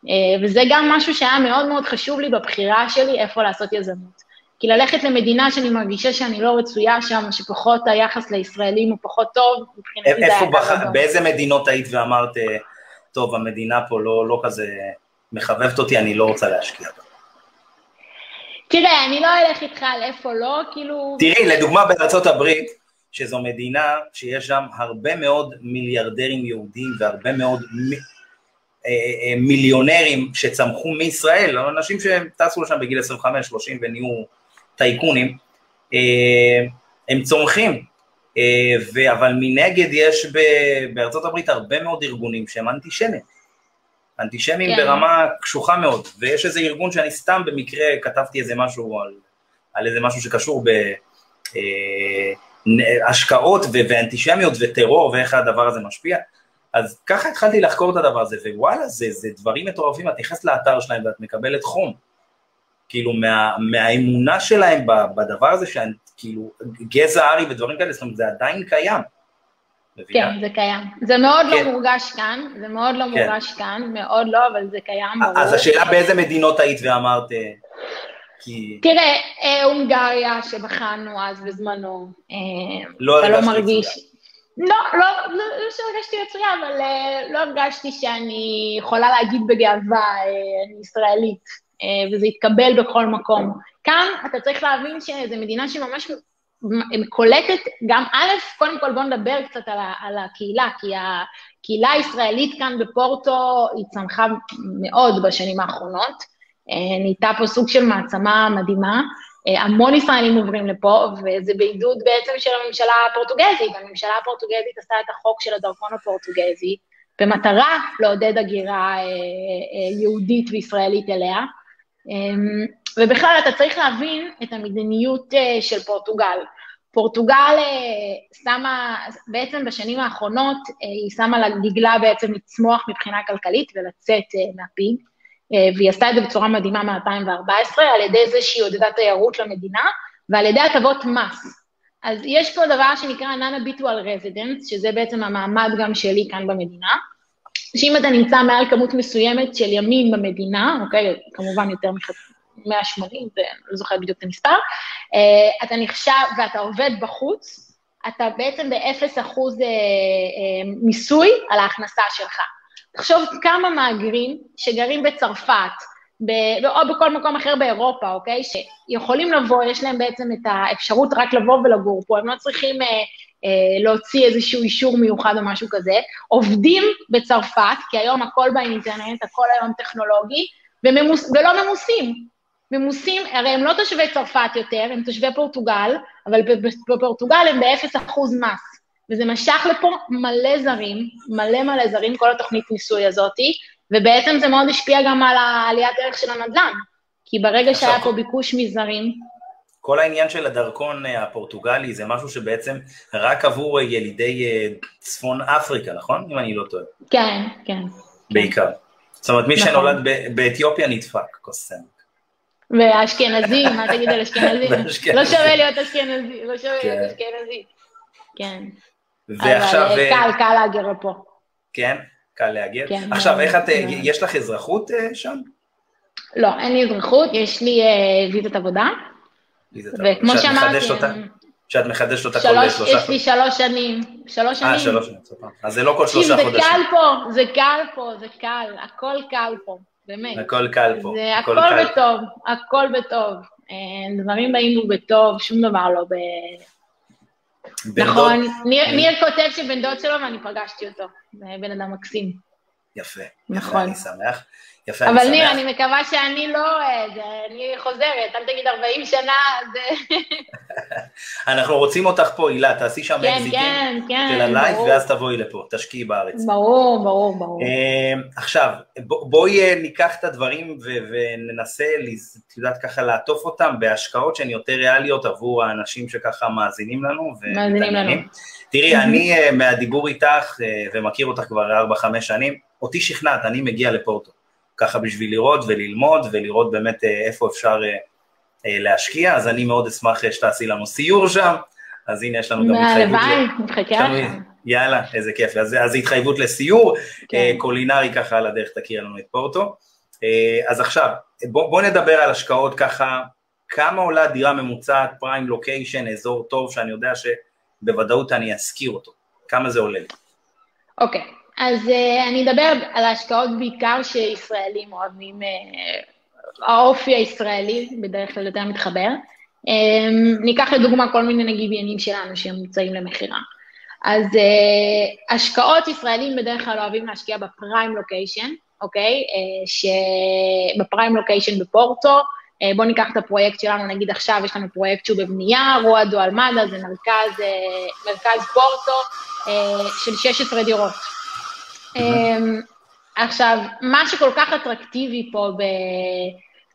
אה, וזה גם משהו שהיה מאוד מאוד חשוב לי בבחירה שלי איפה לעשות יזמות. כי ללכת למדינה שאני מרגישה שאני לא רצויה שם, שפחות היחס לישראלים הוא פחות טוב, מבחינתי זה היה.
בח... באיזה מדינות היית ואמרת, אה, טוב, המדינה פה לא, לא כזה מחבבת אותי, אני לא רוצה להשקיע בה?
תראה, אני לא אלך איתך על איפה לא, כאילו...
תראי, לדוגמה בארצות הברית, שזו מדינה שיש שם הרבה מאוד מיליארדרים יהודים והרבה מאוד מ... אה, אה, מיליונרים שצמחו מישראל, אנשים שטסו לשם בגיל 25-30 ונהיו טייקונים, אה, הם צומחים. אבל מנגד יש ב, בארצות הברית הרבה מאוד ארגונים שהם אנטישמים. אנטישמים כן. ברמה קשוחה מאוד, ויש איזה ארגון שאני סתם במקרה כתבתי איזה משהו על, על איזה משהו שקשור בהשקעות אה, ואנטישמיות וטרור ואיך הדבר הזה משפיע, אז ככה התחלתי לחקור את הדבר הזה, ווואלה, זה, זה דברים מטורפים, את נכנסת לאתר שלהם ואת מקבלת חום. כאילו, מה, מהאמונה שלהם בדבר הזה, שכאילו, גזע ארי ודברים כאלה, זאת אומרת, זה עדיין קיים.
כן, זה קיים. זה מאוד לא כן. לא מורגש כאן, זה מאוד לא כן. מורגש כאן, מאוד לא, אבל זה קיים,
ברור. אז השאלה באיזה מדינות היית ואמרת... אה,
כי... תראה, אה, הונגריה שבחנו אז בזמנו, לא אתה לא מרגיש... לא, לא, לא, לא שהרגשתי מצויה, אבל uh, לא הרגשתי שאני יכולה להגיד בגאווה, uh, אני ישראלית, uh, וזה יתקבל בכל מקום. כאן אתה צריך להבין שזו מדינה שממש קולטת גם, א', קודם כל בואו נדבר קצת על, על הקהילה, כי הקהילה הישראלית כאן בפורטו היא צמחה מאוד בשנים האחרונות. Uh, נהייתה פה סוג של מעצמה מדהימה. אה, המון ישראלים עוברים לפה, וזה בעידוד בעצם של הממשלה הפורטוגזית. הממשלה הפורטוגזית עשתה את החוק של הדרכון הפורטוגזי, במטרה לעודד הגירה אה, אה, יהודית וישראלית אליה. אמ, ובכלל, אתה צריך להבין את המדיניות של פורטוגל. פורטוגל שמה, בעצם בשנים האחרונות, היא שמה לה דגלה בעצם לצמוח מבחינה כלכלית ולצאת מהפיג. אה, והיא עשתה את זה בצורה מדהימה מ-2014, על ידי זה שהיא עודדה תיירות למדינה, ועל ידי הטבות מס. אז יש פה דבר שנקרא non-habitual residence, שזה בעצם המעמד גם שלי כאן במדינה, שאם אתה נמצא מעל כמות מסוימת של ימים במדינה, אוקיי, כמובן יותר מ-180, ואני לא זוכרת בדיוק את המספר, אה, אתה נחשב ואתה עובד בחוץ, אתה בעצם ב-0% אה, מיסוי על ההכנסה שלך. תחשוב כמה מהגרים שגרים בצרפת, ב- או בכל מקום אחר באירופה, אוקיי? שיכולים לבוא, יש להם בעצם את האפשרות רק לבוא ולגור פה, הם לא צריכים אה, אה, להוציא איזשהו אישור מיוחד או משהו כזה, עובדים בצרפת, כי היום הכל באינטרנט, הכל היום טכנולוגי, וממוס, ולא ממוסים. ממוסים, הרי הם לא תושבי צרפת יותר, הם תושבי פורטוגל, אבל בפורטוגל הם ב-0% מס. וזה משך לפה מלא זרים, מלא מלא זרים, כל התוכנית ניסוי הזאתי, ובעצם זה מאוד השפיע גם על העליית ערך של הנדל"ן, כי ברגע עכשיו, שהיה פה ביקוש מזרים...
כל העניין של הדרכון אה, הפורטוגלי זה משהו שבעצם רק עבור ילידי אה, צפון אפריקה, נכון? אם אני לא טועה.
כן, כן.
בעיקר. כן. זאת אומרת, מי נכון. שנולד באתיופיה נדפק, קוסם.
ואשכנזי, מה תגיד על אשכנזי? לא שווה להיות אשכנזי, לא שווה להיות כן. אשכנזי. כן. ועכשיו... אבל אה, קל, קל להגר לפה.
כן? קל להגר? כן. עכשיו, איך את, כן. יש לך אזרחות אה, שם?
לא, אין לי אזרחות, יש לי אה, ויזת עבודה. ויזת עבודה. וכמו שאמרתי...
שאת מחדשת אותה כל שלושה
חודשים. יש לי שלוש שנים. שלוש שנים.
אה, שלוש שנים, אז זה לא כל שלושה חודשים.
זה קל פה, זה קל פה, זה קל, הכל קל פה, באמת.
הכל קל פה.
זה הכל בטוב, הכל בטוב. דברים באים בטוב, שום דבר לא ב... נכון, ניר, כן. ניר כותב שבן דוד שלו ואני פגשתי אותו, זה בן אדם מקסים.
יפה, נכון. אני שמח. יפה,
אני שמח. אבל ניר, אני מקווה שאני לא, אה, אני חוזרת, אל תגיד 40 שנה, זה...
אנחנו רוצים אותך פה, הילה, תעשי שם
כן, אקזיטים כן, כן,
של הלייב, ואז תבואי לפה, תשקיעי בארץ.
ברור, ברור, ברור.
אמ, עכשיו, בואי אה, ניקח את הדברים וננסה, את יודעת, ככה לעטוף אותם בהשקעות שהן יותר ריאליות עבור האנשים שככה מאזינים לנו.
מאזינים לנו.
תראי, אני אה, מהדיבור איתך, ומכיר אותך כבר 4-5 שנים, אותי שכנעת, אני מגיע לפורטו. ככה בשביל לראות וללמוד ולראות באמת אה, איפה אפשר אה, אה, להשקיע, אז אני מאוד אשמח שתעשי לנו סיור שם, אז הנה יש לנו גם
התחייבות. הלוואי, מחכה לך.
יאללה, איזה כיף. אז, אז התחייבות לסיור, כן. קולינרי ככה על הדרך תכיר לנו את פורטו. אז עכשיו, בוא, בוא נדבר על השקעות ככה, כמה עולה דירה ממוצעת, פריים לוקיישן, אזור טוב, שאני יודע שבוודאות אני אזכיר אותו. כמה זה עולה לי?
אוקיי, okay. אז uh, אני אדבר על ההשקעות בעיקר שישראלים אוהבים, uh, האופי הישראלי בדרך כלל יותר מתחבר. Um, ניקח לדוגמה כל מיני נגיד עניינים שלנו שהם מוצאים למכירה. אז השקעות ישראלים בדרך כלל אוהבים להשקיע בפריים לוקיישן, אוקיי? שבפריים לוקיישן בפורטו, בואו ניקח את הפרויקט שלנו, נגיד עכשיו יש לנו פרויקט שהוא בבנייה, רוע דואל מד"א, זה מרכז, מרכז פורטו של 16 דירות. עכשיו, מה שכל כך אטרקטיבי פה ב...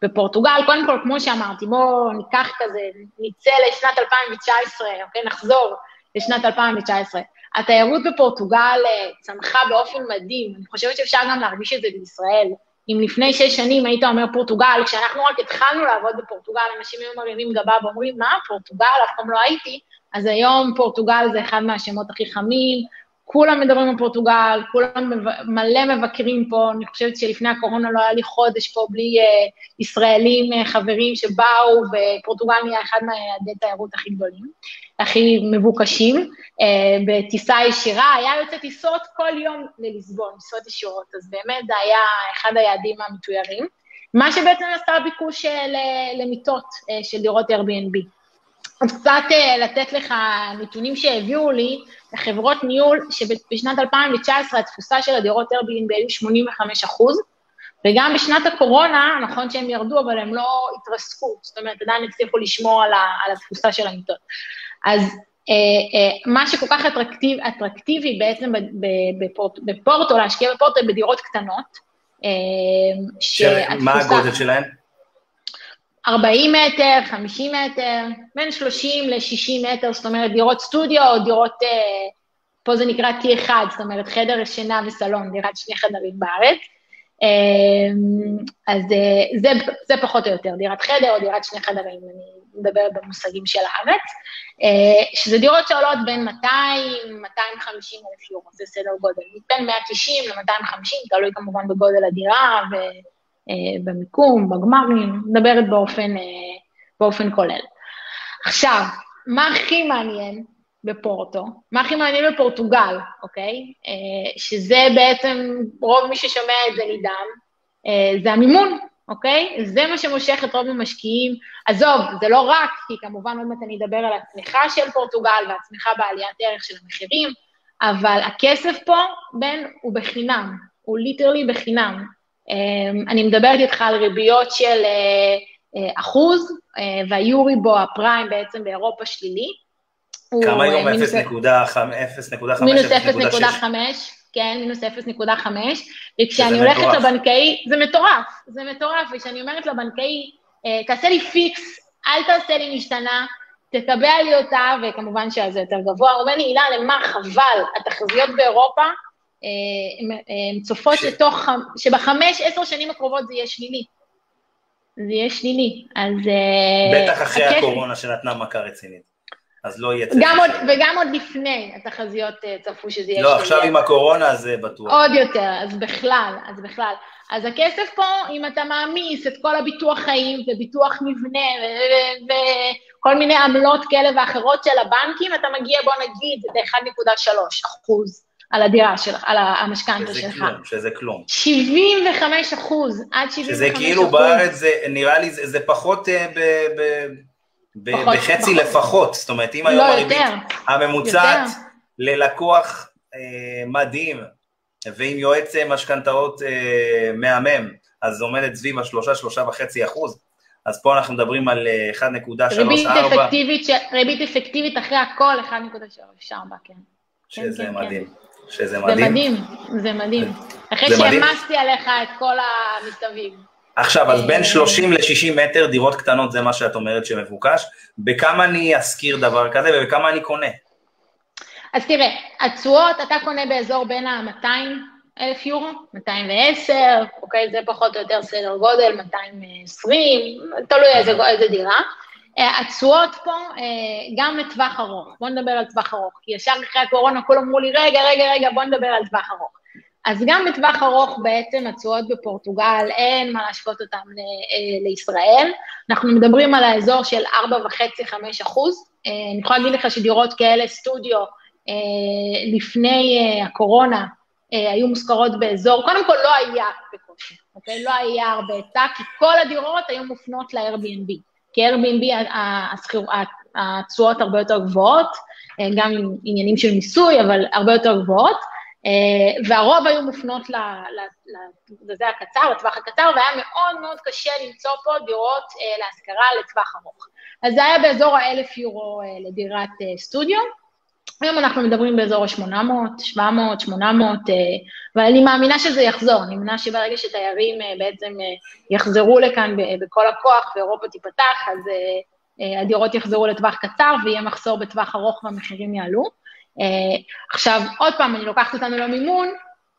בפורטוגל, קודם כל, כמו שאמרתי, בואו ניקח כזה, נצא לשנת 2019, אוקיי, נחזור לשנת 2019. התיירות בפורטוגל אה, צמחה באופן מדהים, אני חושבת שאפשר גם להרגיש את זה בישראל. אם לפני שש שנים היית אומר פורטוגל, כשאנחנו רק התחלנו לעבוד בפורטוגל, אנשים היו מרימים גבה ואומרים, מה, פורטוגל, אף פעם לא הייתי, אז היום פורטוגל זה אחד מהשמות הכי חמים, כולם מדברים על פורטוגל, כולם מלא מבקרים פה, אני חושבת שלפני הקורונה לא היה לי חודש פה בלי uh, ישראלים, uh, חברים שבאו, ופורטוגל נהיה אחד מהיעדי תיירות הכי גדולים, הכי מבוקשים. Uh, בטיסה ישירה, היה יוצא טיסות כל יום לליסבון, טיסות ישירות, אז באמת זה היה אחד היעדים המתוירים. מה שבעצם עשה ביקוש למיטות של דירות Airbnb. קצת לתת לך נתונים שהביאו לי, לחברות ניהול, שבשנת 2019 התפוסה של הדירות Airbnb היו 85 אחוז, וגם בשנת הקורונה, נכון שהם ירדו, אבל הם לא התרסקו, זאת אומרת, עדיין הצליחו לשמור על, ה, על התפוסה של המיטות. אז אה, אה, מה שכל כך אטרקטיב, אטרקטיבי בעצם בפורט, בפורטו, להשקיע בפורטו, בדירות קטנות,
אה, שהתפוסה... מה הגודל שלהן?
40 מטר, 50 מטר, בין 30 ל-60 מטר, זאת אומרת דירות סטודיו או דירות, אה, פה זה נקרא T1, זאת אומרת חדר שינה וסלון, דירת שני חדרים בארץ. אה, אז אה, זה, זה פחות או יותר, דירת חדר או דירת שני חדרים, אני מדברת במושגים של הארץ, שזה דירות שעולות בין 200, 250 אלף יורו, זה סדר גודל, בין 190 ל-250, תלוי כמובן בגודל הדירה, ו... אה, במיקום, בגמרים, מדברת באופן, אה, באופן כולל. עכשיו, מה הכי מעניין בפורטו? מה הכי מעניין בפורטוגל, אוקיי? אה, שזה בעצם, רוב מי ששומע את זה נדהם, זה המימון, אוקיי? זה מה שמושך את רוב המשקיעים. עזוב, זה לא רק, כי כמובן עוד מעט אני אדבר על הצמיחה של פורטוגל והצמיחה בעליית ערך של המחירים, אבל הכסף פה, בן, הוא בחינם, הוא literally בחינם. אמ, אני מדברת איתך על ריביות של אה, אה, אחוז, אה, והיוריבו הפריים בעצם באירופה שלילי.
כמה היום? 0.5?
מינוס 0.5, כן, מינוס 0.5, וכשאני הולכת לבנקאי, זה מטורף, זה מטורף, וכשאני אומרת לבנקאי, תעשה לי fix, אל תעשה לי משתנה, תקבע לי אותה, וכמובן שזה יותר גבוה, הוא אומר לי, הילה, למה חבל, התחזיות באירופה הן צופות ש... לתוך, שבחמש, עשר שנים הקרובות זה יהיה שלילי. זה יהיה שלילי, אז...
אה, בטח אחרי הכיף... הקורונה שנתנה מכה רצינית. אז לא יהיה
גם עוד, וגם עוד לפני התחזיות אה, צפו שזה יהיה
לא, שלילי. לא, עכשיו עם הקורונה זה בטוח.
עוד יותר, אז בכלל, אז בכלל. אז הכסף פה, אם אתה מעמיס את כל הביטוח חיים וביטוח מבנה וכל מיני עמלות כאלה ואחרות של הבנקים, אתה מגיע, בוא נגיד, ל-1.3 אחוז. על הדירה שלך, על המשכנתה שלך.
כלום, שזה כלום.
75 אחוז, עד 75 אחוז.
שזה כאילו בארץ, זה, נראה לי, זה, זה פחות אה, ב, ב, ב, פחות, בחצי פחות. לפחות, זאת אומרת, אם לא, היום הריבית הממוצעת ללקוח אה, מדהים, ועם יועץ אה, משכנתאות אה, מהמם, אז עומדת סביב השלושה, שלושה וחצי אחוז. אז פה אנחנו מדברים על 1.34. אה, ריבית אפקטיבית,
ריבית אפקטיבית אחרי הכל 1.34, כן.
שזה כן, כן, מדהים. כן. שזה מדהים.
זה מדהים, זה מדהים. אחרי שהעמסתי עליך את כל המסביב.
עכשיו, אז בין 30 ל-60 מטר דירות קטנות זה מה שאת אומרת שמבוקש. בכמה אני אשכיר דבר כזה ובכמה אני קונה?
אז תראה, התשואות, אתה קונה באזור בין ה-200 אלף יורו, 210, אוקיי, זה פחות או יותר סדר גודל, 220, תלוי איזה, איזה דירה. אה, התשואות פה אה, גם לטווח ארוך, בואו נדבר על טווח ארוך, כי ישר אחרי הקורונה כולם אמרו לי, רגע, רגע, רגע, בואו נדבר על טווח ארוך. אז גם בטווח ארוך בעצם התשואות בפורטוגל, אין מה להשוות אותן אה, לישראל. אנחנו מדברים על האזור של 4.5-5 אחוז. אני יכולה להגיד לך שדירות כאלה, סטודיו, לפני הקורונה, היו מושכרות באזור, קודם כל לא היה בקושי, אוקיי? לא היה הרבה היצע, כי כל הדירות היו מופנות ל-Airbnb. כי Airbnb התשואות הרבה יותר גבוהות, אה, גם עם עניינים של מיסוי, אבל הרבה יותר גבוהות, והרוב היו מופנות לזה הקצר, לטווח הקצר, והיה מאוד מאוד קשה למצוא פה דירות להשכרה לטווח ארוך. אז זה היה באזור האלף יורו לדירת סטודיו. היום אנחנו מדברים באזור ה-800, 700, 800, ואני מאמינה שזה יחזור, אני מאמינה שברגע שתיירים בעצם יחזרו לכאן בכל הכוח ואירופה תיפתח, אז הדירות יחזרו לטווח קצר ויהיה מחסור בטווח ארוך והמחירים יעלו. עכשיו, עוד פעם, אני לוקחת אותנו למימון,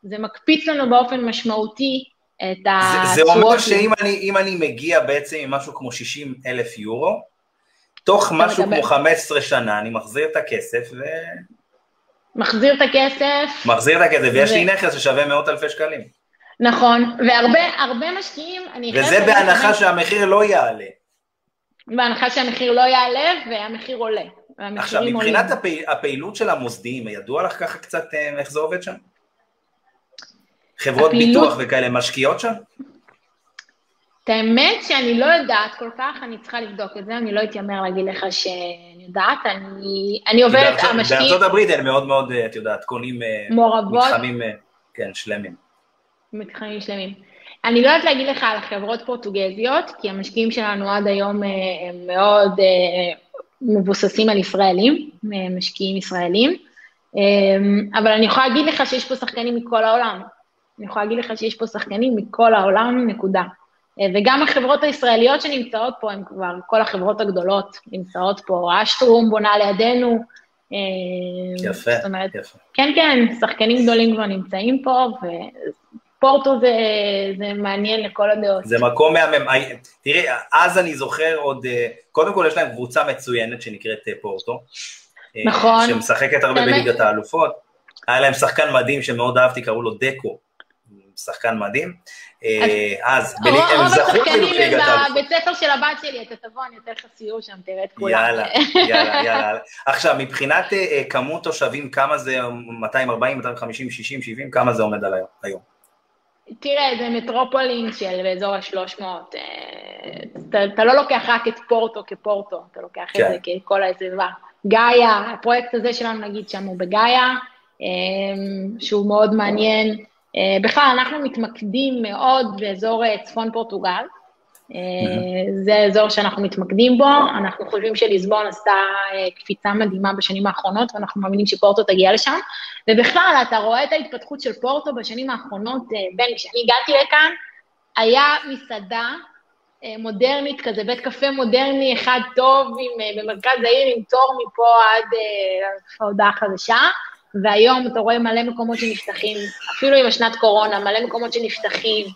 זה מקפיץ לנו באופן משמעותי את
התשואות. זה, זה אומר שאם אני, אני מגיע בעצם עם משהו כמו 60 אלף יורו, תוך משהו כמו 15 שנה אני מחזיר את הכסף ו...
מחזיר את הכסף.
מחזיר את הכסף, ויש לי נכס ששווה מאות אלפי שקלים.
נכון, והרבה משקיעים, אני
חייבת... וזה בהנחה שהמחיר לא יעלה.
בהנחה שהמחיר לא יעלה והמחיר עולה.
עכשיו, מבחינת הפעיל, הפעילות של המוסדיים, ידוע לך ככה קצת אה, איך זה עובד שם? חברות הפעילות... ביטוח וכאלה משקיעות שם?
את האמת שאני לא יודעת כל כך, אני צריכה לבדוק את זה, אני לא אתיימר להגיד לך שאני יודעת, אני, אני עובדת,
המשקיעים... בארצות הברית הם מאוד מאוד, את יודעת, קונים אה,
מעורבות,
מתחמים, אה, כן, שלמים.
מתחמים שלמים. אני לא יודעת להגיד לך על חברות פורטוגזיות, כי המשקיעים שלנו עד היום אה, הם מאוד מבוססים על ישראלים, משקיעים ישראלים, אבל אני יכולה להגיד לך שיש פה שחקנים מכל העולם. אני יכולה להגיד לך שיש פה שחקנים מכל העולם, נקודה. אה, וגם החברות הישראליות שנמצאות פה, הן כבר, כל החברות הגדולות נמצאות פה, אשטרום בונה לידינו.
אה, יפה, אומרת, יפה.
כן, כן, שחקנים גדולים כבר נמצאים פה, ופורטו זה, זה מעניין לכל הדעות.
זה מקום מהמם. תראי, אז אני זוכר עוד, אה, קודם כל יש להם קבוצה מצוינת שנקראת פורטו.
נכון.
שמשחקת הרבה בליגת האלופות. היה להם שחקן מדהים שמאוד אהבתי, קראו לו דקו. שחקן מדהים. אה, אז
הם זכו בליגת האלופות. בבית ספר של הבת שלי, אתה תבוא, אני אתן לך סיור שם, תראה את כולם.
יאללה, יאללה, יאללה. עכשיו, מבחינת אה, אה, כמות תושבים, כמה זה 240, 250, 60, 70, כמה זה עומד על היום?
תראה, זה מטרופולין של באזור ה-300. אתה לא לוקח רק את פורטו כפורטו, אתה לוקח את זה כן. ככל הסביבה. גאיה, הפרויקט הזה שלנו, נגיד, שם הוא בגאיה, שהוא מאוד מעניין. אה, בכלל, אנחנו מתמקדים מאוד באזור אה, צפון פורטוגל. אה, זה האזור שאנחנו מתמקדים בו, אנחנו חושבים שליסבון עשתה קפיצה מדהימה בשנים האחרונות, ואנחנו מאמינים שפורטו תגיע לשם. ובכלל, אתה רואה את ההתפתחות של פורטו בשנים האחרונות, בן, כשאני הגעתי לכאן, היה מסעדה מודרנית כזה, בית קפה מודרני אחד טוב, עם, במרכז העיר עם תור מפה עד ההודעה החדשה, והיום אתה רואה מלא מקומות שנפתחים, אפילו עם השנת קורונה, מלא מקומות שנפתחים,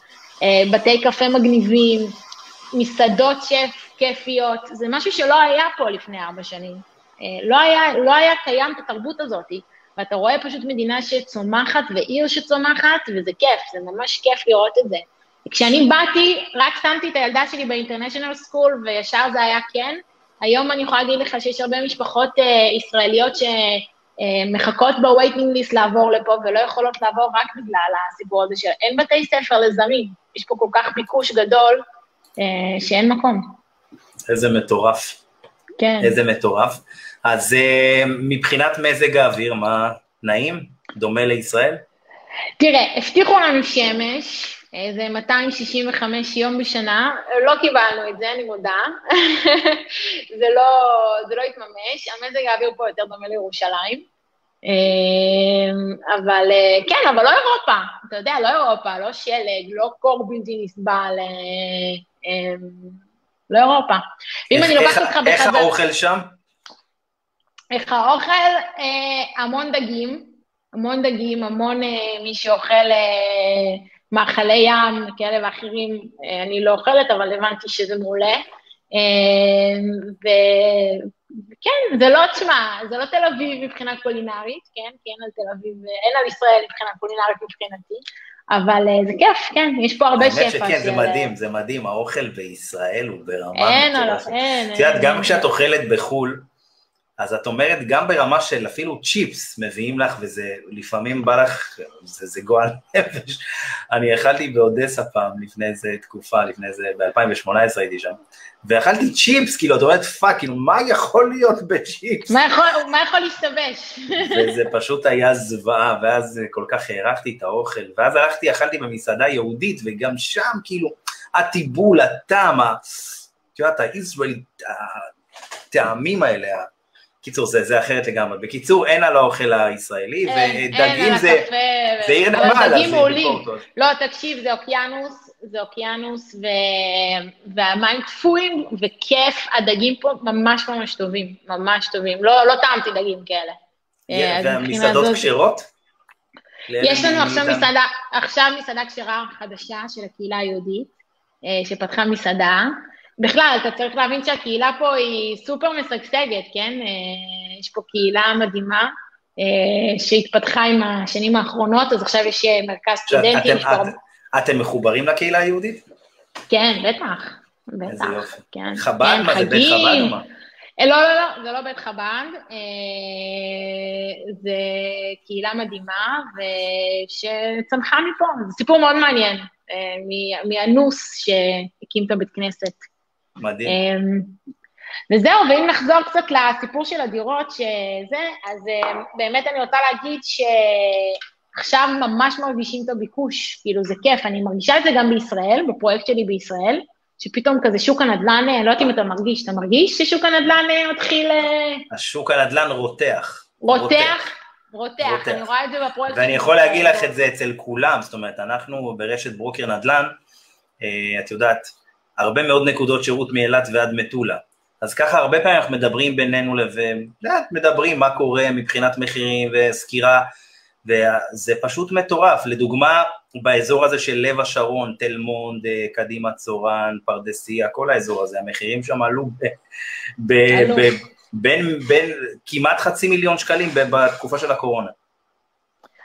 אה, בתי קפה מגניבים, מסעדות שף כיפיות, זה משהו שלא היה פה לפני ארבע שנים. אה, לא היה, לא היה קיים את התרבות הזאת, ואתה רואה פשוט מדינה שצומחת ועיר שצומחת, וזה כיף, זה ממש כיף לראות את זה. כשאני באתי, רק שמתי את הילדה שלי באינטרנשיונל סקול, וישר זה היה כן. היום אני יכולה להגיד לך שיש הרבה משפחות uh, ישראליות ש... אה, מחכות בווייטינג ליסט לעבור לפה ולא יכולות לעבור רק בגלל הסיפור הזה שאין בתי ספר לזרים, יש פה כל כך ביקוש גדול אה, שאין מקום.
איזה מטורף.
כן.
איזה מטורף. אז אה, מבחינת מזג האוויר, מה נעים? דומה לישראל?
תראה, הבטיחו לנו שמש, איזה 265 יום בשנה, לא קיבלנו את זה, אני מודה. זה, לא, זה לא התממש, המזג האוויר פה יותר דומה לירושלים. אמ, אבל אה, כן, אבל לא אירופה, אתה יודע, לא אירופה, לא שלג, לא קור בלתי נסבל, אה, אמ, לא אירופה.
ואם אני לוקחת אותך בחדר... איך האוכל שם?
איך האוכל? אה, המון דגים, המון דגים, המון מי שאוכל... מאכלי ים כאלה ואחרים אה, אני לא אוכלת, אבל הבנתי שזה מעולה. אה, וכן, זה לא, תשמע, זה לא תל אביב מבחינה קולינרית, כן? כי אין על תל אביב, אין על ישראל מבחינה קולינרית מבחינתי, אבל אה, זה כיף, כן, יש פה הרבה שפע.
האמת שכן, זה מדהים, זה מדהים, האוכל בישראל הוא ברמה.
אין, אין.
את יודעת, גם כשאת אוכלת בחו"ל, אז את אומרת, גם ברמה של אפילו צ'יפס מביאים לך, וזה לפעמים בא לך, זה, זה גועל נפש. אני אכלתי באודסה פעם, לפני איזה תקופה, לפני איזה, ב-2018 הייתי שם, ואכלתי צ'יפס, כאילו, את אומרת, fuck, כאילו, מה יכול להיות בצ'יפס?
מה יכול, מה יכול להשתבש?
וזה פשוט היה זוועה, ואז כל כך הערכתי את האוכל, ואז הלכתי, אכלתי במסעדה יהודית, וגם שם, כאילו, הטיבול, הטעם, את יודעת, הישראלי, הטעמים האלה, קיצור, זה, זה אחרת לגמרי. בקיצור, אין על האוכל הישראלי, ודגים זה, זה עיר נמל,
אז זה ביקורטות. לא, תקשיב, זה אוקיינוס, זה אוקיינוס, ו... והמים קפואים, וכיף, הדגים פה ממש ממש טובים, ממש טובים. לא, לא טעמתי דגים כאלה.
אה, והמסעדות כשרות?
יש לנו עכשיו מסעדה, עכשיו מסעדה כשרה חדשה של הקהילה היהודית, אה, שפתחה מסעדה. בכלל, אתה צריך להבין שהקהילה פה היא סופר משגשגת, כן? אה, יש פה קהילה מדהימה אה, שהתפתחה עם השנים האחרונות, אז עכשיו יש אה, מרכז סטודנטים.
אתם, את, אתם מחוברים לקהילה היהודית?
כן, בטח. בטח,
איזה יופי.
כן.
חב"ד?
כן,
מה, זה בית חב"ד או מה?
לא, לא, לא, זה לא בית חב"ד, זה קהילה מדהימה, ושצמחה מפה, זה סיפור מאוד מעניין, מאנוס שהקים את הבית כנסת.
מדהים.
אמ, וזהו, ואם נחזור קצת לסיפור של הדירות, שזה, אז אמ, באמת אני רוצה להגיד שעכשיו ממש מרגישים את הביקוש, כאילו זה כיף, אני מרגישה את זה גם בישראל, בפרויקט שלי בישראל, שפתאום כזה שוק הנדל"ן, אני לא יודעת אם אתה מרגיש, אתה מרגיש ששוק הנדל"ן אה, מתחיל... אה,
השוק הנדל"ן רותח.
רותח? רותח, אני רואה את זה בפרויקט.
ואני יכול להגיד לך את זה אצל כולם, זאת אומרת, אנחנו ברשת ברוקר נדל"ן, אה, את יודעת, הרבה מאוד נקודות שירות מאילת ועד מטולה. אז ככה הרבה פעמים אנחנו מדברים בינינו לבין, מדברים מה קורה מבחינת מחירים וסקירה, וזה פשוט מטורף. לדוגמה, באזור הזה של לב השרון, תל מונד, אה, קדימה צורן, פרדסיה, כל האזור הזה, המחירים שם עלו ב, ב, ב, בין, בין כמעט חצי מיליון שקלים בתקופה של הקורונה.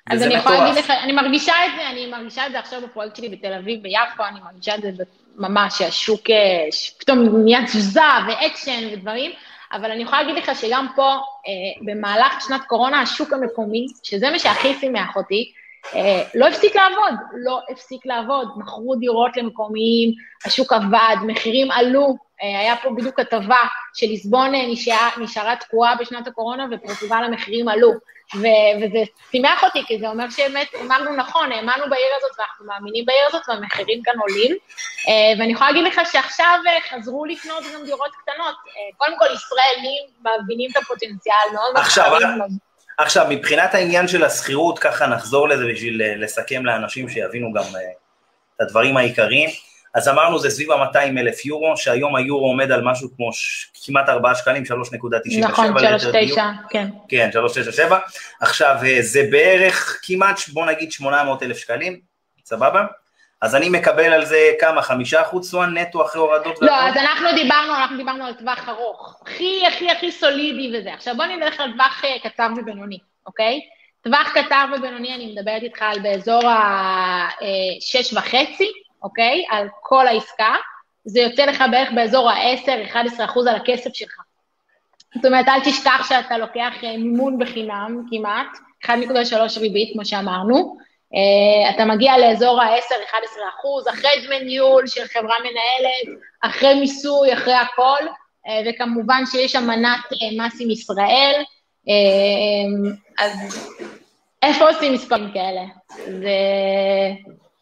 אז אני יכולה להגיד לך, אני מרגישה את זה, אני מרגישה את זה עכשיו בפרויקט שלי בתל אביב, ביפו, אני מרגישה את זה ממש, שהשוק אה, פתאום נהיה תזוזה ואקשן ודברים, אבל אני יכולה להגיד לך שגם פה, אה, במהלך שנת קורונה, השוק המקומי, שזה מה שהכי שימח אותי, אה, לא הפסיק לעבוד, לא הפסיק לעבוד, מכרו דירות למקומיים, השוק עבד, מחירים עלו, היה פה בדיוק כתבה שליסבון נשארה, נשארה תקועה בשנת הקורונה ופורטוגל המחירים עלו. ו- וזה שימח אותי, כי זה אומר שבאמת אמרנו נכון, האמנו בעיר הזאת ואנחנו מאמינים בעיר הזאת והמחירים כאן עולים. Uh, ואני יכולה להגיד לך שעכשיו חזרו לקנות גם דירות קטנות. קודם כל, ישראלים מבינים את הפוטנציאל, מאוד
עכשיו, עכשיו, מבחינת העניין של השכירות, ככה נחזור לזה בשביל לסכם לאנשים שיבינו גם את הדברים העיקריים. אז אמרנו זה סביב ה-200 אלף יורו, שהיום היורו עומד על משהו כמו ש... כמעט 4 שקלים, 3.97.
נכון, 3.9, כן.
כן, 3.97. עכשיו, אה, זה בערך כמעט, בוא נגיד 800 אלף שקלים, סבבה? אז אני מקבל על זה כמה, חמישה אחוז סואן נטו אחרי הורדות?
לא, אז אנחנו דיברנו, אנחנו דיברנו על טווח ארוך. הכי, הכי, הכי סולידי וזה. עכשיו בוא נלך על טווח אה, קצר ובינוני, אוקיי? טווח קצר ובינוני, אני מדברת איתך על באזור ה-6 אה, אוקיי? על כל העסקה, זה יוצא לך בערך באזור ה-10-11 אחוז על הכסף שלך. זאת אומרת, אל תשכח שאתה לוקח אה, מימון בחינם כמעט, 1.3 ריבית, כמו שאמרנו, uh, אתה מגיע לאזור ה-10-11 אחוז, אחרי דמי ניהול של חברה מנהלת, אחרי מיסוי, אחרי הכל, uh, וכמובן שיש אמנת uh, מס עם ישראל, uh, אז איפה עושים מספרים כאלה? זה...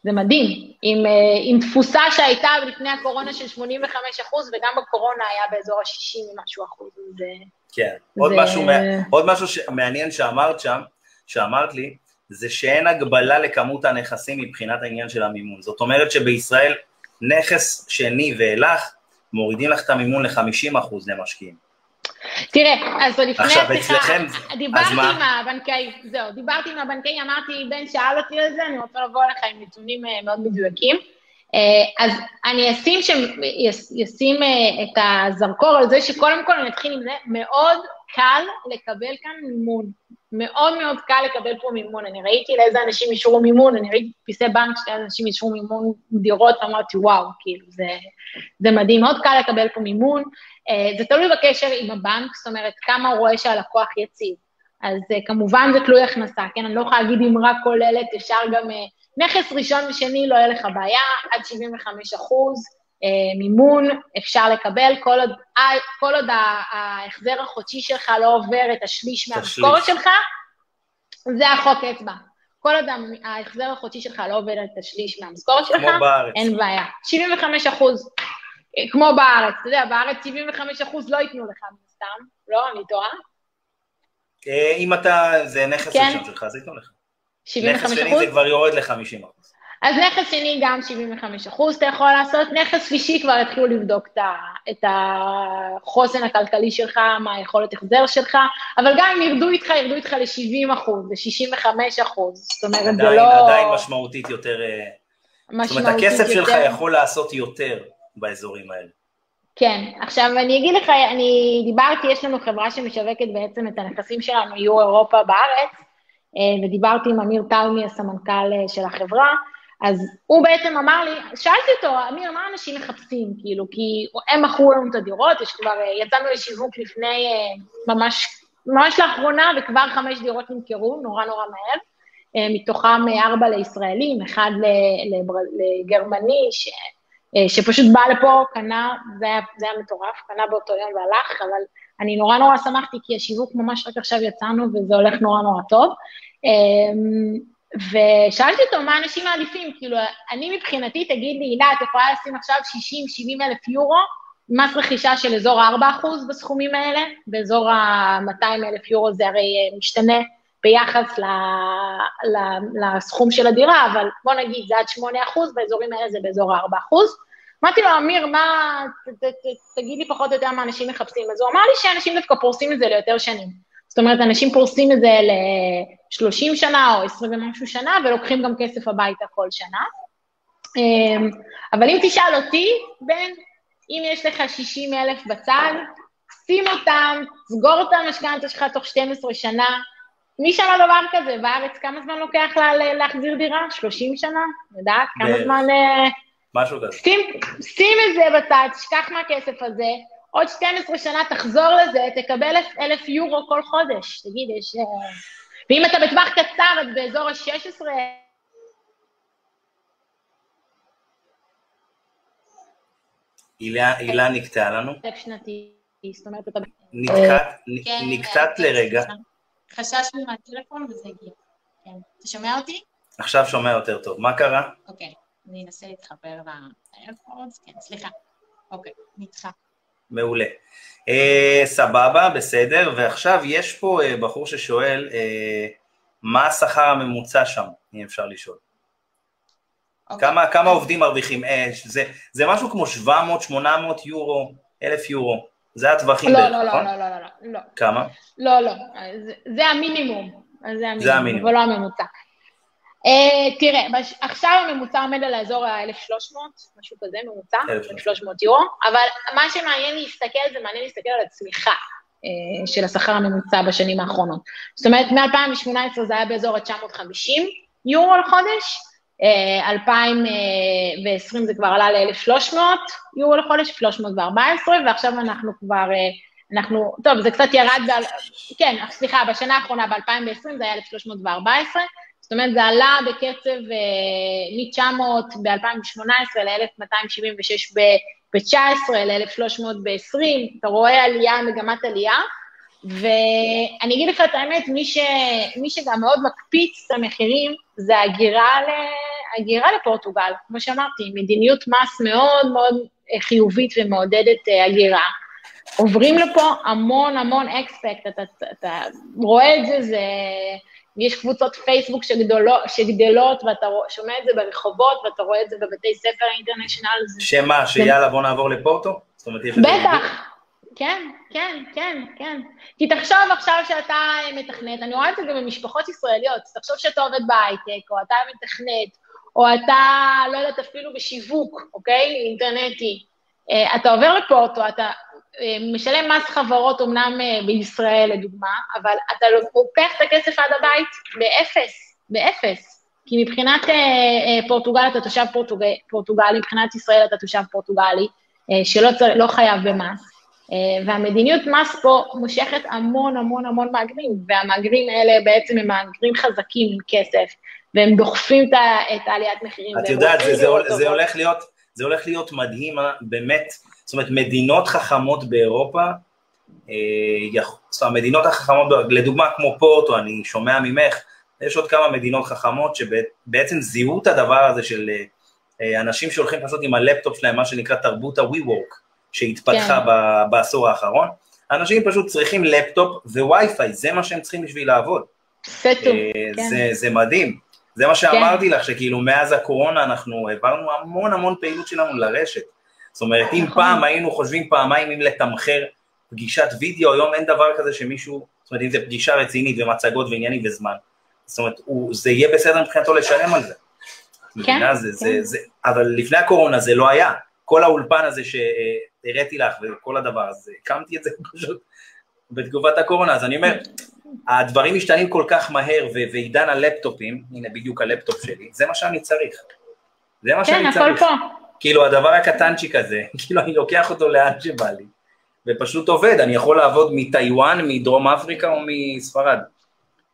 זה מדהים, עם, אה, עם תפוסה שהייתה לפני הקורונה של 85 אחוז, וגם בקורונה היה באזור ה-60 ומשהו אחוז. זה,
כן, זה... עוד, משהו, עוד משהו מעניין שאמרת שם, שאמרת לי, זה שאין הגבלה לכמות הנכסים מבחינת העניין של המימון. זאת אומרת שבישראל נכס שני ואילך, מורידים לך את המימון ל-50 אחוז למשקיעים.
תראה, אז לפני
עכשיו, אצלכם,
דיברתי עם הבנקאי, זהו, דיברתי עם הבנקאי, אמרתי, בן שאל אותי על זה, אני רוצה לבוא אליך עם נתונים אה, מאוד מדויקים. אה, אז אני אשים, שם, ישים אה, את הזרקור על זה שקודם כל אני אתחיל עם זה, מאוד קל לקבל כאן מימון. מאוד מאוד קל לקבל פה מימון. אני ראיתי לאיזה אנשים אישרו מימון, אני ראיתי פסי בנק שלאיזה אנשים אישרו מימון דירות, ואמרתי, וואו, כאילו, זה, זה מדהים, מאוד קל לקבל פה מימון. Uh, זה תלוי בקשר עם הבנק, זאת אומרת, כמה הוא רואה שהלקוח יציב. אז uh, כמובן זה תלוי הכנסה, כן? אני לא יכולה להגיד אם רק כוללת, אפשר גם... Uh, נכס ראשון ושני לא יהיה לך בעיה, עד 75 אחוז. אה, מימון אפשר לקבל, כל עוד, אה, כל עוד ההחזר החודשי שלך לא עובר את השליש מהמשכורת שלך, זה החוק אצבע. כל עוד ההחזר החודשי שלך לא עובר את השליש מהמשכורת שלך, בארץ. אין בעיה. 75 אחוז, אה, כמו בארץ, אתה יודע, בארץ 75 אחוז לא ייתנו לך סתם, לא, אני טועה.
אם אתה, זה נכס כן. ראשון שלך, אז ייתנו לך. 75 אחוז? נכס שני זה כבר יורד ל-50 אחוז.
אז נכס שני גם 75 אחוז אתה יכול לעשות, נכס שלישי כבר יתחילו לבדוק את החוסן הכלכלי שלך, מה היכולת החזר שלך, אבל גם אם ירדו איתך, ירדו איתך ל-70 אחוז, ל-65 אחוז, זאת אומרת, זה לא...
עדיין משמעותית יותר... משמעותית זאת אומרת, הכסף יותר... שלך יכול לעשות יותר באזורים האלה.
כן, עכשיו אני אגיד לך, אני דיברתי, יש לנו חברה שמשווקת בעצם את הנכסים שלנו, יהיו אירופה בארץ, אה, ודיברתי עם אמיר טלמי, הסמנכ"ל אה, של החברה, אז הוא בעצם אמר לי, שאלתי אותו, אמיר, מה אנשים מחפשים, כאילו, כי הם מכרו לנו את הדירות, יש כבר, אה, יצאנו לשיווק לפני, אה, ממש, ממש לאחרונה, וכבר חמש דירות נמכרו, נורא נורא מהר, אה, מתוכם ארבע לישראלים, אחד לגרמני, ש, שפשוט בא לפה, קנה, זה היה, זה היה מטורף, קנה באותו יום והלך, אבל אני נורא נורא שמחתי, כי השיווק ממש רק עכשיו יצאנו, וזה הולך נורא נורא טוב. ושאלתי אותו מה אנשים מעדיפים, כאילו, אני מבחינתי, תגיד לי, הילה, את יכולה לשים עכשיו 60-70 אלף יורו, מס רכישה של אזור ה-4% בסכומים האלה, באזור ה-200 אלף יורו זה הרי אה, משתנה ביחס ל, ל, לסכום של הדירה, אבל בוא נגיד, זה עד 8%, באזורים האלה זה באזור ה-4%. אמרתי לו, אמיר, מה, ת, ת, ת, תגיד לי פחות או יותר מה אנשים מחפשים. אז הוא אמר לי שאנשים דווקא פורסים את זה ליותר שנים. זאת אומרת, אנשים פורסים את זה ל-30 שנה או 20 ומשהו שנה, ולוקחים גם כסף הביתה כל שנה. אמ, אבל אם תשאל אותי, בן, אם יש לך 60 אלף בצד, שים אותם, סגור את המשכנתה שלך תוך 12 שנה. מי שמע דבר כזה? בארץ כמה זמן לוקח לה להחזיר דירה? 30 שנה? יודעת? כמה זמן... אה,
משהו כזה.
שים, שים את זה בצד, תשכח מהכסף הזה, עוד 12 שנה תחזור לזה, תקבל אלף יורו כל חודש. תגיד, יש... אה, ואם אתה בטווח קצר, אז באזור ה-16...
הילה נקטעה לנו.
שנתי, זאת אומרת, אתה...
נקטעת לרגע.
חששנו מהטלפון וזה הגיע. כן. אתה שומע אותי?
עכשיו שומע יותר טוב. מה קרה?
אוקיי, אני אנסה להתחבר לאיירפורדס. כן, סליחה. אוקיי, נדחה.
מעולה. אה, סבבה, בסדר, ועכשיו יש פה אה, בחור ששואל, אה, מה השכר הממוצע שם, אם אפשר לשאול? Okay. אוקיי. כמה, כמה עובדים מרוויחים? אה, זה, זה משהו כמו 700, 800 יורו, 1,000 יורו, זה הטווחים
לא, בערך, לא, נכון? לא, לא, לא, לא, לא.
כמה?
לא, לא, זה, זה המינימום. זה המינימום, זה המינימום. אבל לא הממוצע. Uh, תראה. עכשיו הממוצע עומד על האזור ה-1,300, משהו כזה, ממוצע, 1,300 יורו, אבל מה שמעניין להסתכל, זה מעניין להסתכל על הצמיחה uh, של השכר הממוצע בשנים האחרונות. זאת אומרת, מ-2018 זה היה באזור ה-950 יורו לחודש, uh, אה, 2020 זה כבר עלה ל-1,300 יורו לחודש, 314, ועכשיו אנחנו כבר, אנחנו, טוב, זה קצת ירד, בעל, כן, סליחה, בשנה האחרונה, ב-2020 זה היה 1,314, זאת אומרת, זה עלה בקצב מ-900 ב-2018 ל-1276 ב-19, ל-1300 ב-20, אתה רואה עלייה, מגמת עלייה, ואני אגיד לך את האמת, מי, ש... מי שגם מאוד מקפיץ את המחירים זה הגירה, ל... הגירה לפורטוגל, כמו שאמרתי, מדיניות מס מאוד מאוד חיובית ומעודדת אה, הגירה. עוברים לפה המון המון אקספקט, אתה, אתה רואה את זה, זה... יש קבוצות פייסבוק שגדולות, שגדלות, ואתה שומע את זה ברחובות, ואתה רואה את זה בבתי ספר אינטרנשיונל.
שמה, שיאללה בוא נעבור לפורטו?
בטח, כן, כן, כן, כן. כי תחשוב עכשיו שאתה מתכנת, אני רואה את זה גם במשפחות ישראליות, תחשוב שאתה עובד בהייטק, או אתה מתכנת, או אתה, לא יודעת, אפילו בשיווק, אוקיי? אינטרנטי. אה, אתה עובר לפורטו, אתה משלם מס חברות אומנם בישראל, לדוגמה, אבל אתה לוקח את הכסף עד הבית באפס, באפס. כי מבחינת פורטוגל אתה תושב פורטוג... פורטוגלי, מבחינת ישראל אתה תושב פורטוגלי, שלא צר... לא חייב במס. והמדיניות מס פה מושכת המון המון המון מהגרים, והמהגרים האלה בעצם הם מהגרים חזקים עם כסף, והם דוחפים את העליית מחירים.
את יודעת, זה, זה, זה, הולך להיות, זה הולך להיות מדהים, באמת, זאת אומרת, מדינות חכמות באירופה, אה, זאת אומרת, המדינות החכמות, לדוגמה כמו פורטו, אני שומע ממך, יש עוד כמה מדינות חכמות שבעצם זיהו את הדבר הזה של אה, אנשים שהולכים פשוט עם הלפטופ שלהם, מה שנקרא תרבות ה-WeWork, שהתפתחה כן. בעשור האחרון. אנשים פשוט צריכים לפטופ ווי-פיי, זה מה שהם צריכים בשביל לעבוד.
סטו, אה,
כן. זה, זה מדהים. זה מה שאמרתי כן. לך, שכאילו מאז הקורונה אנחנו העברנו המון המון פעילות שלנו לרשת. זאת אומרת, אם נכון. פעם היינו חושבים פעמיים אם לתמחר פגישת וידאו, היום אין דבר כזה שמישהו, זאת אומרת, אם זה פגישה רצינית ומצגות ועניינים וזמן. זאת אומרת, הוא, זה יהיה בסדר מבחינתו לשלם על זה. כן, זה, כן. זה, זה, אבל לפני הקורונה זה לא היה. כל האולפן הזה שהראיתי לך וכל הדבר הזה, הקמתי את זה פשוט בתגובת הקורונה, אז אני אומר, הדברים משתנים כל כך מהר, ועידן הלפטופים, הנה בדיוק הלפטופ שלי, זה מה שאני צריך. זה מה
כן,
שאני
צריך. כן, הכל פה.
כאילו הדבר הקטנצ'יק הזה, כאילו אני לוקח אותו לאן שבא לי, ופשוט עובד, אני יכול לעבוד מטיוואן, מדרום אפריקה או מספרד.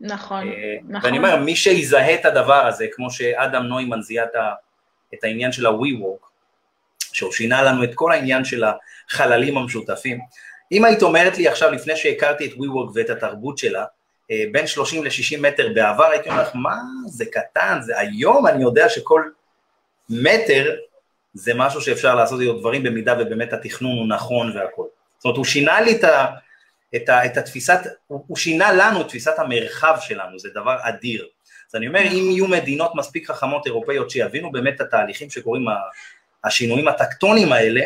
נכון, אה, נכון.
ואני אומר, מי שיזהה את הדבר הזה, כמו שאדם נוימן זיהה את העניין של ה-WeWork, שהוא שינה לנו את כל העניין של החללים המשותפים. אם היית אומרת לי עכשיו, לפני שהכרתי את WeWork ואת התרבות שלה, אה, בין 30 ל-60 מטר בעבר, הייתי אומר לך, מה, זה קטן, זה היום אני יודע שכל מטר זה משהו שאפשר לעשות איתו דברים במידה ובאמת התכנון הוא נכון והכל. זאת אומרת, הוא שינה לי את, ה, את, ה, את התפיסת, הוא, הוא שינה לנו את תפיסת המרחב שלנו, זה דבר אדיר. אז אני אומר, אם יהיו מדינות מספיק חכמות אירופאיות שיבינו באמת את התהליכים שקורים, השינויים הטקטונים האלה,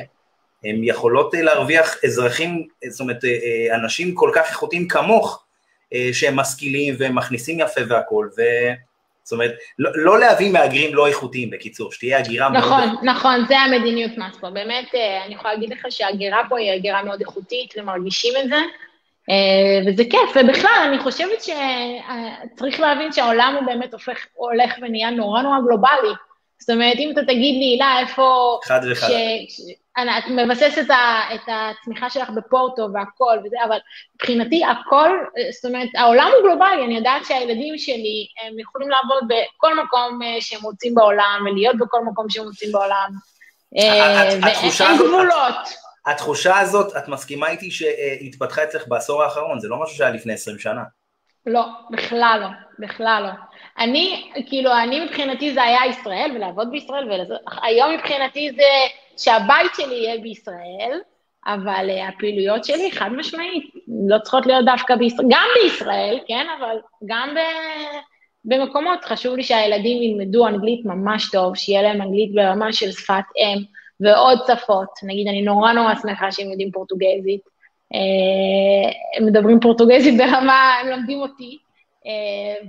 הם יכולות אה, להרוויח אזרחים, זאת אומרת, אה, אה, אנשים כל כך איכותיים כמוך, שהם משכילים והם מכניסים יפה והכול, ו... זאת אומרת, לא, לא להביא מהגרים לא איכותיים, בקיצור, שתהיה הגירה
נכון, מאוד... נכון, נכון, זה המדיניות מס פה. באמת, אני יכולה להגיד לך שההגירה פה היא הגירה מאוד איכותית, ומרגישים את זה, וזה כיף, ובכלל, אני חושבת שצריך להבין שהעולם הוא באמת הופך, הולך ונהיה נורא נורא גלובלי. זאת אומרת, אם אתה תגיד לי, הילה, איפה...
חד וחד.
את מבססת את, את הצמיחה שלך בפורטו והכל וזה, אבל מבחינתי הכל, זאת אומרת, העולם הוא גלובלי, אני יודעת שהילדים שלי, הם יכולים לעבוד בכל מקום אה, שהם רוצים בעולם, ולהיות בכל מקום שהם רוצים בעולם, אה, ואין גבולות.
התחושה הזאת, את מסכימה איתי שהתפתחה אצלך בעשור האחרון, זה לא משהו שהיה לפני 20 שנה.
לא, בכלל לא, בכלל לא. אני, כאילו, אני מבחינתי זה היה ישראל, ולעבוד בישראל, והיום מבחינתי זה שהבית שלי יהיה בישראל, אבל uh, הפעילויות שלי חד משמעית, לא צריכות להיות דווקא בישראל, גם בישראל, כן, אבל גם ב... במקומות, חשוב לי שהילדים ילמדו אנגלית ממש טוב, שיהיה להם אנגלית ברמה של שפת אם ועוד שפות. נגיד, אני נורא נורא שמחה שהם יודעים פורטוגזית. אה, הם מדברים פורטוגזית ברמה, הם לומדים אותי, אה,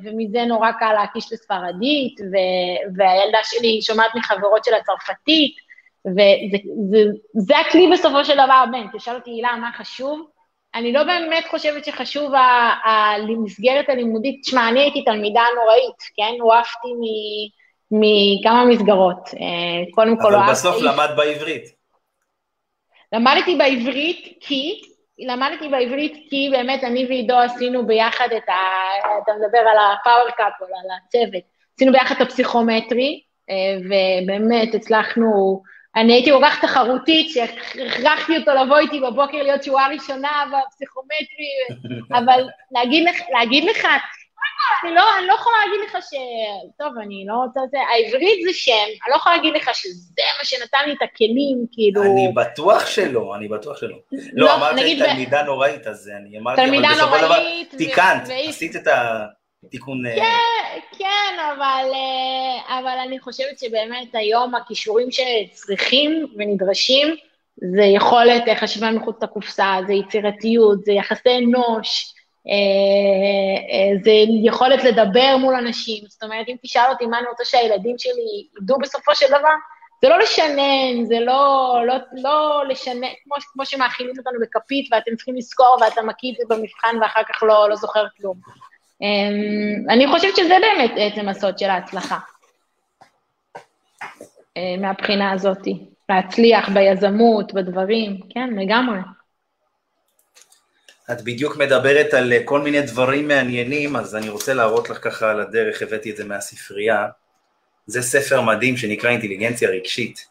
ומזה נורא קל להקיש לספרדית, והילדה שלי שומעת מחברות של הצרפתית, וזה זה, זה הכלי בסופו של דבר, בן, תשאל אותי, הילה, מה חשוב? אני לא באמת חושבת שחשוב המסגרת הלימודית, תשמע, אני הייתי תלמידה נוראית, כן? הועפתי מכמה מסגרות. אה, קודם כל,
אבל בסוף למדת בעברית.
למדתי בעברית כי למדתי בעברית כי באמת אני ועידו עשינו ביחד את ה... אתה מדבר על הפאוור קאפול, על הצוות. עשינו ביחד את הפסיכומטרי, אה, ובאמת הצלחנו... אני הייתי כל תחרותית, שהכרחתי אותו לבוא איתי בבוקר להיות שורה ראשונה בפסיכומטרי, אבל להגיד לך, להגיד לך אני לא, אני לא יכולה להגיד לך ש... טוב, אני לא רוצה... זה... העברית זה שם, אני לא יכולה להגיד לך שזה מה שנתן לי את הכלים, כאילו...
אני בטוח שלא, אני בטוח שלא. לא, לא אמרת תלמידה ב... נוראית, אז אני אמרתי,
אבל בסופו של דבר
תיקנת, ו... עשית את התיקון...
אה, כן, כן, אבל, אה, אבל אני חושבת שבאמת היום הכישורים שצריכים ונדרשים, זה יכולת חשיבה מחוץ לקופסה, זה יצירתיות, זה יחסי אנוש, זה יכולת לדבר מול אנשים, זאת אומרת, אם תשאל אותי מה אני רוצה שהילדים שלי ידעו בסופו של דבר, זה לא לשנן, זה לא, לא, לא לשנן, כמו, כמו שמאכילים אותנו בכפית ואתם צריכים לזכור ואתה זה במבחן ואחר כך לא, לא זוכר כלום. אמ, אני חושבת שזה באמת עצם הסוד של ההצלחה. אה, מהבחינה הזאת, להצליח ביזמות, בדברים, כן, לגמרי.
את בדיוק מדברת על כל מיני דברים מעניינים, אז אני רוצה להראות לך ככה על הדרך, הבאתי את זה מהספרייה. זה ספר מדהים שנקרא אינטליגנציה רגשית.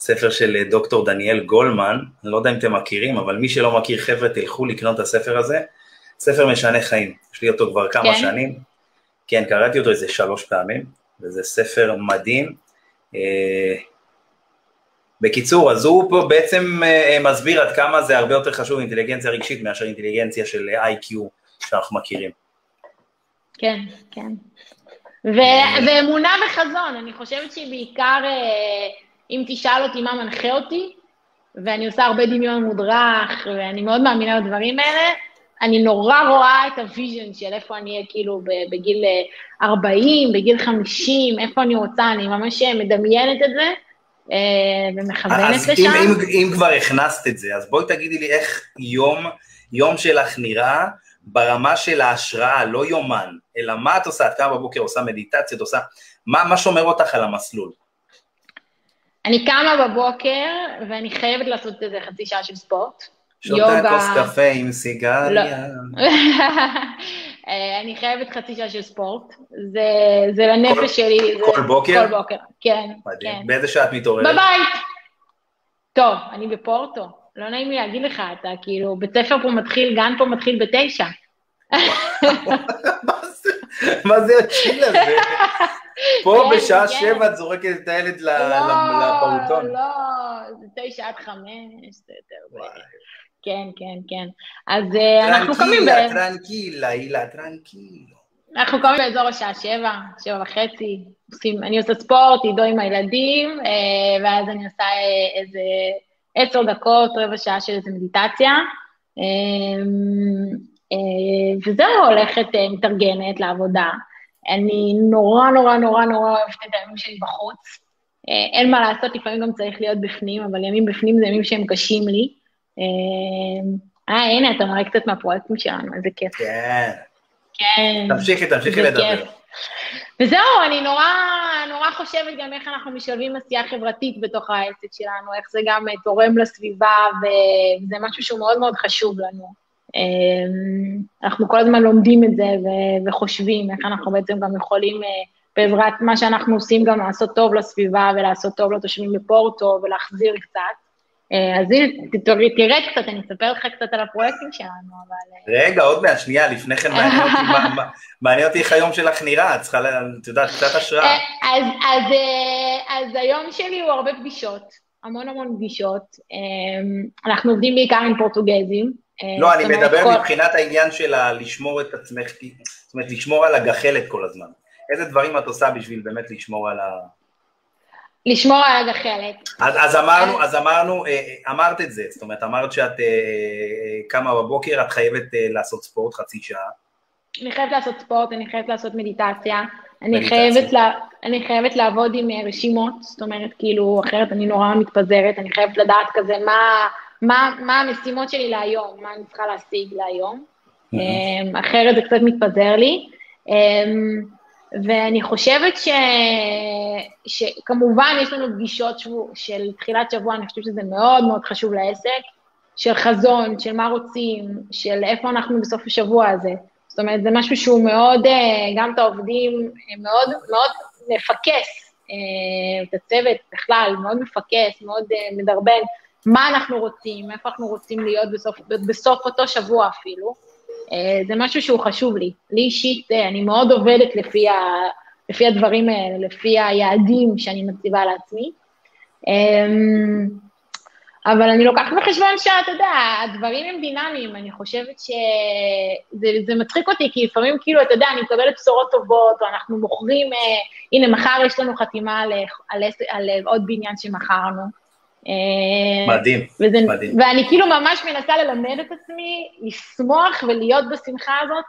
ספר של דוקטור דניאל גולמן, אני לא יודע אם אתם מכירים, אבל מי שלא מכיר, חבר'ה, תלכו לקנות את הספר הזה. ספר משנה חיים, יש לי אותו כבר כמה כן. שנים. כן, קראתי אותו איזה שלוש פעמים, וזה ספר מדהים. אה, בקיצור, אז הוא פה בעצם אה, מסביר עד כמה זה הרבה יותר חשוב אינטליגנציה רגשית מאשר אינטליגנציה של איי-קיו שאנחנו מכירים.
כן, כן. ו- ואמונה וחזון, אני חושבת שהיא בעיקר, אה, אם תשאל אותי מה מנחה אותי, ואני עושה הרבה דמיון מודרך, ואני מאוד מאמינה בדברים האלה, אני נורא רואה את ה vision של איפה אני אהיה כאילו בגיל 40, אה, בגיל 50, איפה אני רוצה, אני ממש מדמיינת את זה, אה, ומכוונת לשם. אז
אם, אם, אם כבר הכנסת את זה, אז בואי תגידי לי איך יום, יום שלך נראה ברמה של ההשראה, לא יומן, אלא מה את עושה? את קמה בבוקר, עושה מדיטציות, עושה... מה, מה שומר אותך על המסלול?
אני קמה בבוקר, ואני חייבת לעשות איזה חצי שעה של ספורט.
שותה כוס קפה עם סיגריה. לא.
אה, אני חייבת חצי שעה של ספורט, זה, זה לנפש כל, שלי.
כל זה, בוקר?
כל בוקר, כן.
מדהים. כן. באיזה שעה את מתעוררת?
בבית. טוב, אני בפורטו. לא נעים לי להגיד לך, אתה כאילו, בית ספר פה מתחיל, גן פה מתחיל בתשע.
מה זה הצ'יל הזה? פה כן, בשעה כן. שבע את זורקת את הילד לא, לפעוטון.
לא, זה תשע עד חמש, זה יותר... כן, כן, כן. אז אה, אנחנו קמים.
טרנקילה, טרנקילה, הילה, טרנקילה.
אנחנו קמים באזור השעה שבע, שבע וחצי, עושים, אני עושה ספורט, עידו עם הילדים, אה, ואז אני עושה אה, איזה עשר דקות, רבע שעה של איזה מדיטציה. וזהו, הולכת, מתארגנת לעבודה. אני נורא נורא נורא נורא אוהבת את הימים שלי בחוץ. אין מה לעשות, לפעמים גם צריך להיות בפנים, אבל ימים בפנים זה ימים שהם קשים לי. אה, הנה, אתה מראה קצת מהפרויקטים שלנו, איזה כיף.
כן.
כן.
תמשיכי, תמשיכי לדבר.
וזהו, אני נורא, נורא חושבת גם איך אנחנו משלבים עשייה חברתית בתוך העסק שלנו, איך זה גם תורם לסביבה, וזה משהו שהוא מאוד מאוד חשוב לנו. אמ, אנחנו כל הזמן לומדים את זה וחושבים איך אנחנו בעצם גם יכולים, אה, בעזרת מה שאנחנו עושים, גם לעשות טוב לסביבה ולעשות טוב לתושבים בפורטו ולהחזיר קצת. אה, אז הנה, תראה קצת, אני אספר לך קצת על הפרויקטים שלנו, אבל...
אה, רגע, עוד מעט, שנייה, לפני כן מעניין אותי איך היום שלך נראה, את צריכה, את יודעת, קצת השראה. אה,
אז היום שלי הוא הרבה פגישות, המון המון פגישות. אנחנו עובדים בעיקר עם פורטוגזים.
לא, אני מדבר מבחינת העניין של לשמור את עצמך, זאת אומרת, לשמור על הגחלת כל הזמן. איזה דברים את עושה בשביל באמת לשמור על ה...
לשמור על הגחלת.
אז, אז אמרנו, אז אמרנו, אה, אה, אמרת את זה, זאת אומרת, אמרת שאת אה, קמה בבוקר, את חייבת לעשות ספורט חצי שעה.
אני חייבת לעשות ספורט, אני חייבת לעשות מדיטציה, אני חייבת, לה, אני חייבת לעבוד עם רשימות, זאת אומרת, כאילו, אחרת אני נורא מתפזרת, אני חייבת לדעת כזה מה, מה, מה המשימות שלי להיום, מה אני צריכה להשיג להיום, אחרת זה קצת מתפזר לי. ואני חושבת ש... שכמובן יש לנו פגישות שבוע, של תחילת שבוע, אני חושבת שזה מאוד מאוד חשוב לעסק, של חזון, של מה רוצים, של איפה אנחנו בסוף השבוע הזה. זאת אומרת, זה משהו שהוא מאוד, אה, גם את העובדים, מאוד, מאוד מפקס, אה, את הצוות בכלל, מאוד מפקס, מאוד אה, מדרבן, מה אנחנו רוצים, איפה אנחנו רוצים להיות בסוף, בסוף אותו שבוע אפילו. אה, זה משהו שהוא חשוב לי. לי אישית, אה, אני מאוד עובדת לפי, ה, לפי הדברים האלה, לפי היעדים שאני מציבה לעצמי. אמ, אבל אני לוקחת בחשבון שאתה יודע, הדברים הם דינמיים, אני חושבת שזה מצחיק אותי, כי לפעמים כאילו, אתה יודע, אני מקבלת בשורות טובות, או אנחנו מוכרים, אה, הנה, מחר יש לנו חתימה על, על, על, על עוד בניין שמכרנו.
אה, מדהים,
וזה, מדהים. ואני כאילו ממש מנסה ללמד את עצמי לשמוח ולהיות בשמחה הזאת,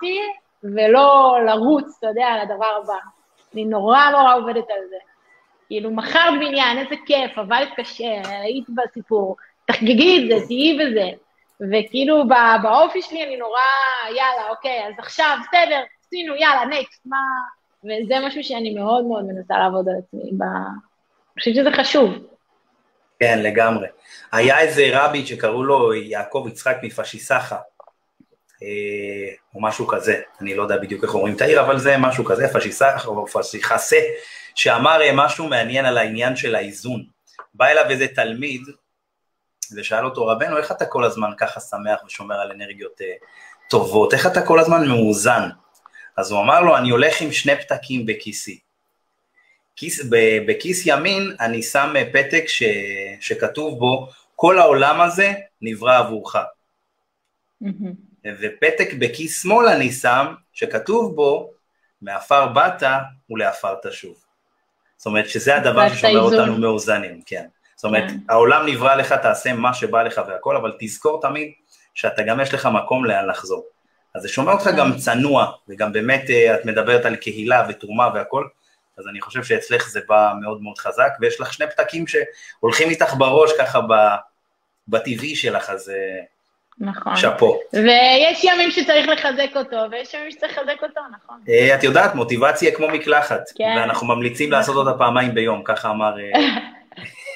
ולא לרוץ, אתה יודע, על הדבר הבא. אני נורא נורא עובדת על זה. כאילו, מכרת בניין, איזה כיף, עבדת קשה, היית בסיפור, תחגגי את זה, תהיי בזה. וכאילו, באופי שלי אני נורא, יאללה, אוקיי, אז עכשיו, בסדר, עשינו, יאללה, נקסט, מה... וזה משהו שאני מאוד מאוד מנסה לעבוד על עצמי, ב... אני חושבת שזה חשוב.
כן, לגמרי. היה איזה רבי שקראו לו יעקב יצחק מפשיסחה, אה, או משהו כזה, אני לא יודע בדיוק איך אומרים את העיר, אבל זה משהו כזה, פשיסחה או פשיחסה, שאמר אה, משהו מעניין על העניין של האיזון. בא אליו איזה תלמיד, ושאל אותו, רבנו, איך אתה כל הזמן ככה שמח ושומר על אנרגיות אה, טובות? איך אתה כל הזמן מאוזן? אז הוא אמר לו, אני הולך עם שני פתקים בכיסי. כיס, בכיס ימין אני שם פתק ש, שכתוב בו, כל העולם הזה נברא עבורך. Mm-hmm. ופתק בכיס שמאל אני שם, שכתוב בו, מעפר באת ולעפר תשוב. זאת אומרת שזה הדבר ששומר אותנו מאוזנים, כן. זאת אומרת, yeah. כן. העולם נברא לך, תעשה מה שבא לך והכל, אבל תזכור תמיד שאתה גם יש לך מקום לאן לחזור. אז זה שומע אותך גם צנוע, וגם באמת אה, את מדברת על קהילה ותרומה והכל, אז אני חושב שאצלך זה בא מאוד מאוד חזק, ויש לך שני פתקים שהולכים איתך בראש ככה בטבעי שלך, אז אה,
נכון.
שאפו.
ויש ימים שצריך לחזק אותו, ויש ימים שצריך לחזק אותו, נכון.
אה, את יודעת, מוטיבציה כמו מקלחת, כן. ואנחנו ממליצים. לעשות אותה פעמיים ביום, ככה אמר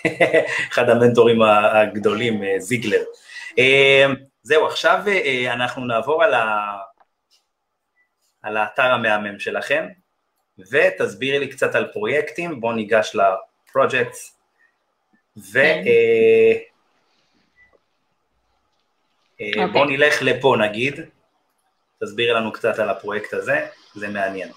אחד המנטורים הגדולים, זיגלר. זהו, עכשיו אה, אנחנו נעבור על, ה... על האתר המהמם שלכם, ותסבירי לי קצת על פרויקטים, בואו ניגש לפרויקטס, ובואו כן. אה, אה, אוקיי. נלך לפה נגיד, תסבירי לנו קצת על הפרויקט הזה, זה מעניין.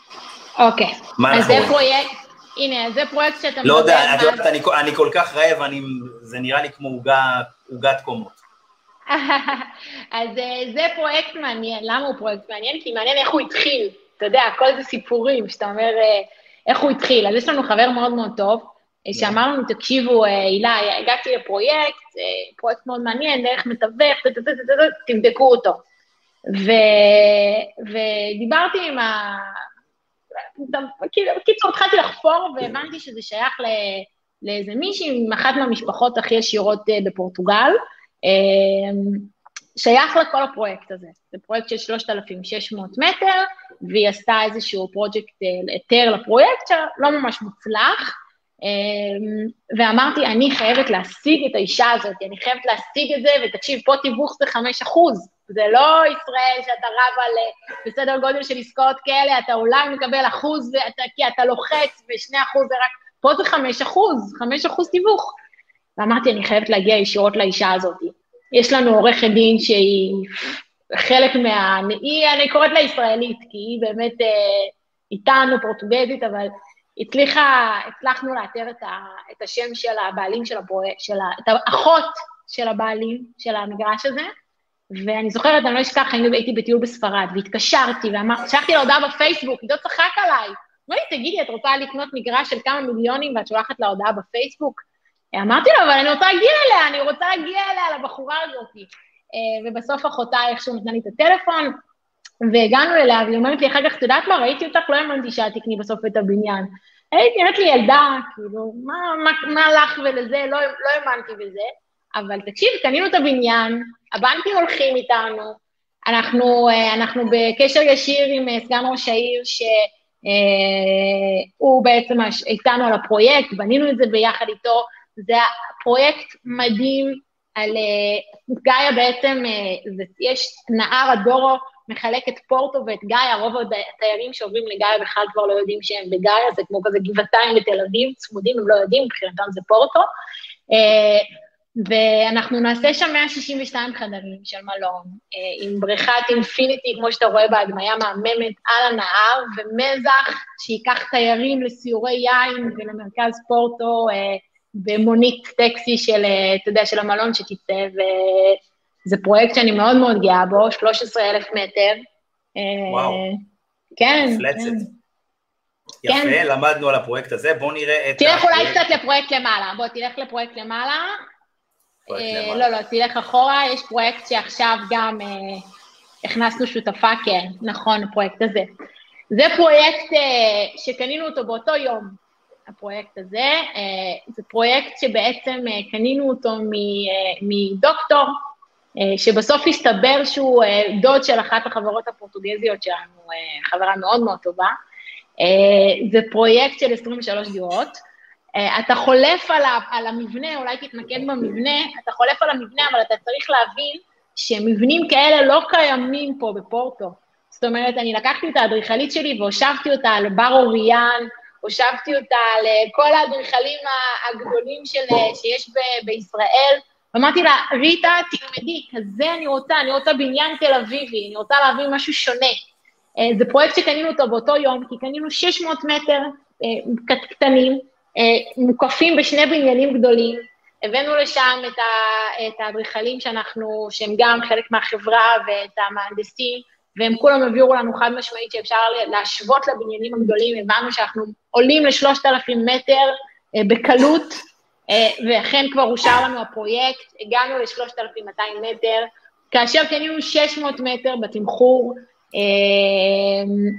אוקיי, אז זה פרויקט, הנה, זה פרויקט שאתה
לא יודע, את יודעת, אני, אני כל כך רעב, אני, זה נראה לי כמו עוגת קומות.
אז אה, זה פרויקט מעניין, למה הוא פרויקט מעניין? כי מעניין איך הוא התחיל, אתה יודע, כל זה סיפורים, שאתה אומר אה, איך הוא התחיל. אז יש לנו חבר מאוד מאוד טוב, אה, שאמר לנו, תקשיבו, הילה, הגעתי לפרויקט, פרויקט מאוד מעניין, דרך מתווך, תבדקו אותו. ו... ודיברתי עם ה... בקיצור, התחלתי לחפור והבנתי שזה שייך ל... לאיזה מישהי עם אחת מהמשפחות הכי עשירות בפורטוגל, שייך לכל הפרויקט הזה. זה פרויקט של 3,600 מטר, והיא עשתה איזשהו פרויקט אה, היתר לפרויקט שלא ממש מוצלח, אמ, ואמרתי, אני חייבת להשיג את האישה הזאת, אני חייבת להשיג את זה, ותקשיב, פה תיווך זה 5 אחוז, זה לא ישראל שאתה רב על אה, בסדר גודל של עסקאות כאלה, אתה אולי מקבל אחוז ואתה, כי אתה לוחץ, ושני אחוז זה רק, פה זה 5 אחוז, 5 אחוז תיווך. ואמרתי, אני חייבת להגיע ישירות לאישה הזאת. יש לנו עורכת דין שהיא חלק מה... היא, אני קוראת לה ישראלית, כי היא באמת אה, איתנו פורטוגזית, אבל הצליחה, הצלחנו לאתר את, ה, את השם של הבעלים של הפרויקט, של ה, את האחות של הבעלים של המגרש הזה, ואני זוכרת, אני לא אשכח, הייתי בטיול בספרד, והתקשרתי, ושלחתי לה הודעה בפייסבוק, עידו צחק עליי. אמר לי, תגידי, את רוצה לקנות מגרש של כמה מיליונים ואת שולחת לה הודעה בפייסבוק? אמרתי לו, אבל אני רוצה להגיע אליה, אני רוצה להגיע אליה, לבחורה הזאת. אה, ובסוף אחותה איכשהו נתנה לי את הטלפון, והגענו אליה, והיא אומרת לי, אחר כך, את יודעת מה, ראיתי אותך, לא האמנתי שאת תקני בסוף את הבניין. הייתי, נראית לי ילדה, כאילו, מה, מה, מה לך ולזה, לא, לא האמנתי בזה. אבל תקשיב, קנינו את הבניין, הבנקים הולכים איתנו, אנחנו, אה, אנחנו בקשר ישיר עם אה, סגן ראש העיר, שהוא בעצם איתנו על הפרויקט, בנינו את זה ביחד איתו, זה פרויקט מדהים על... אה, גאיה בעצם, אה, יש נהר הדורו מחלק את פורטו ואת גאיה, רוב התיירים שעוברים לגאיה בכלל כבר לא יודעים שהם בגאיה, זה כמו כזה גבעתיים בתל אביב, צמודים, הם לא יודעים, מבחינתם זה פורטו. אה, ואנחנו נעשה שם 162 חדרים של מלון, עם בריכת אינפיניטי, כמו שאתה רואה בהדמיה מהממת, על הנהר, ומזח שייקח תיירים לסיורי יין ולמרכז פורטו, במונית טקסי של, אה, אתה יודע, של המלון שתצא, וזה פרויקט שאני מאוד מאוד גאה בו, 13,000 מטר.
אה, וואו.
כן.
מפלצת. כן. יפה, כן. למדנו על הפרויקט הזה, בואו נראה את...
תלך אולי קצת לפרויקט למעלה, בוא, תלך לפרויקט למעלה. פרויקט אה, למעלה. לא, לא, תלך אחורה, יש פרויקט שעכשיו גם אה, הכנסנו שותפה, כן, נכון, הפרויקט הזה. זה פרויקט אה, שקנינו אותו באותו יום, הפרויקט הזה. זה פרויקט שבעצם קנינו אותו מדוקטור, שבסוף הסתבר שהוא דוד של אחת החברות הפורטוגזיות שלנו, חברה מאוד מאוד טובה. זה פרויקט של 23 דירות. אתה חולף על, ה, על המבנה, אולי תתמקד במבנה, אתה חולף על המבנה, אבל אתה צריך להבין שמבנים כאלה לא קיימים פה בפורטו. זאת אומרת, אני לקחתי את האדריכלית שלי והושבתי אותה על בר אוריאן, הושבתי אותה על כל האדריכלים הגדולים של, שיש ב, בישראל, ואמרתי לה, ריטה, תלמדי, כזה אני רוצה, אני רוצה בניין תל אביבי, אני רוצה להביא משהו שונה. זה פרויקט שקנינו אותו באותו יום, כי קנינו 600 מטר קטנים, מוקפים בשני בניינים גדולים, הבאנו לשם את האדריכלים שאנחנו, שהם גם חלק מהחברה ואת המהנדסים, והם כולם העבירו לנו חד משמעית שאפשר להשוות לבניינים הגדולים, הבנו שאנחנו עולים לשלושת אלפים מטר אה, בקלות, אה, ואכן כבר אושר לנו הפרויקט, הגענו לשלושת אלפים 200 מטר, כאשר קנינו 600 מטר בתמחור, אה,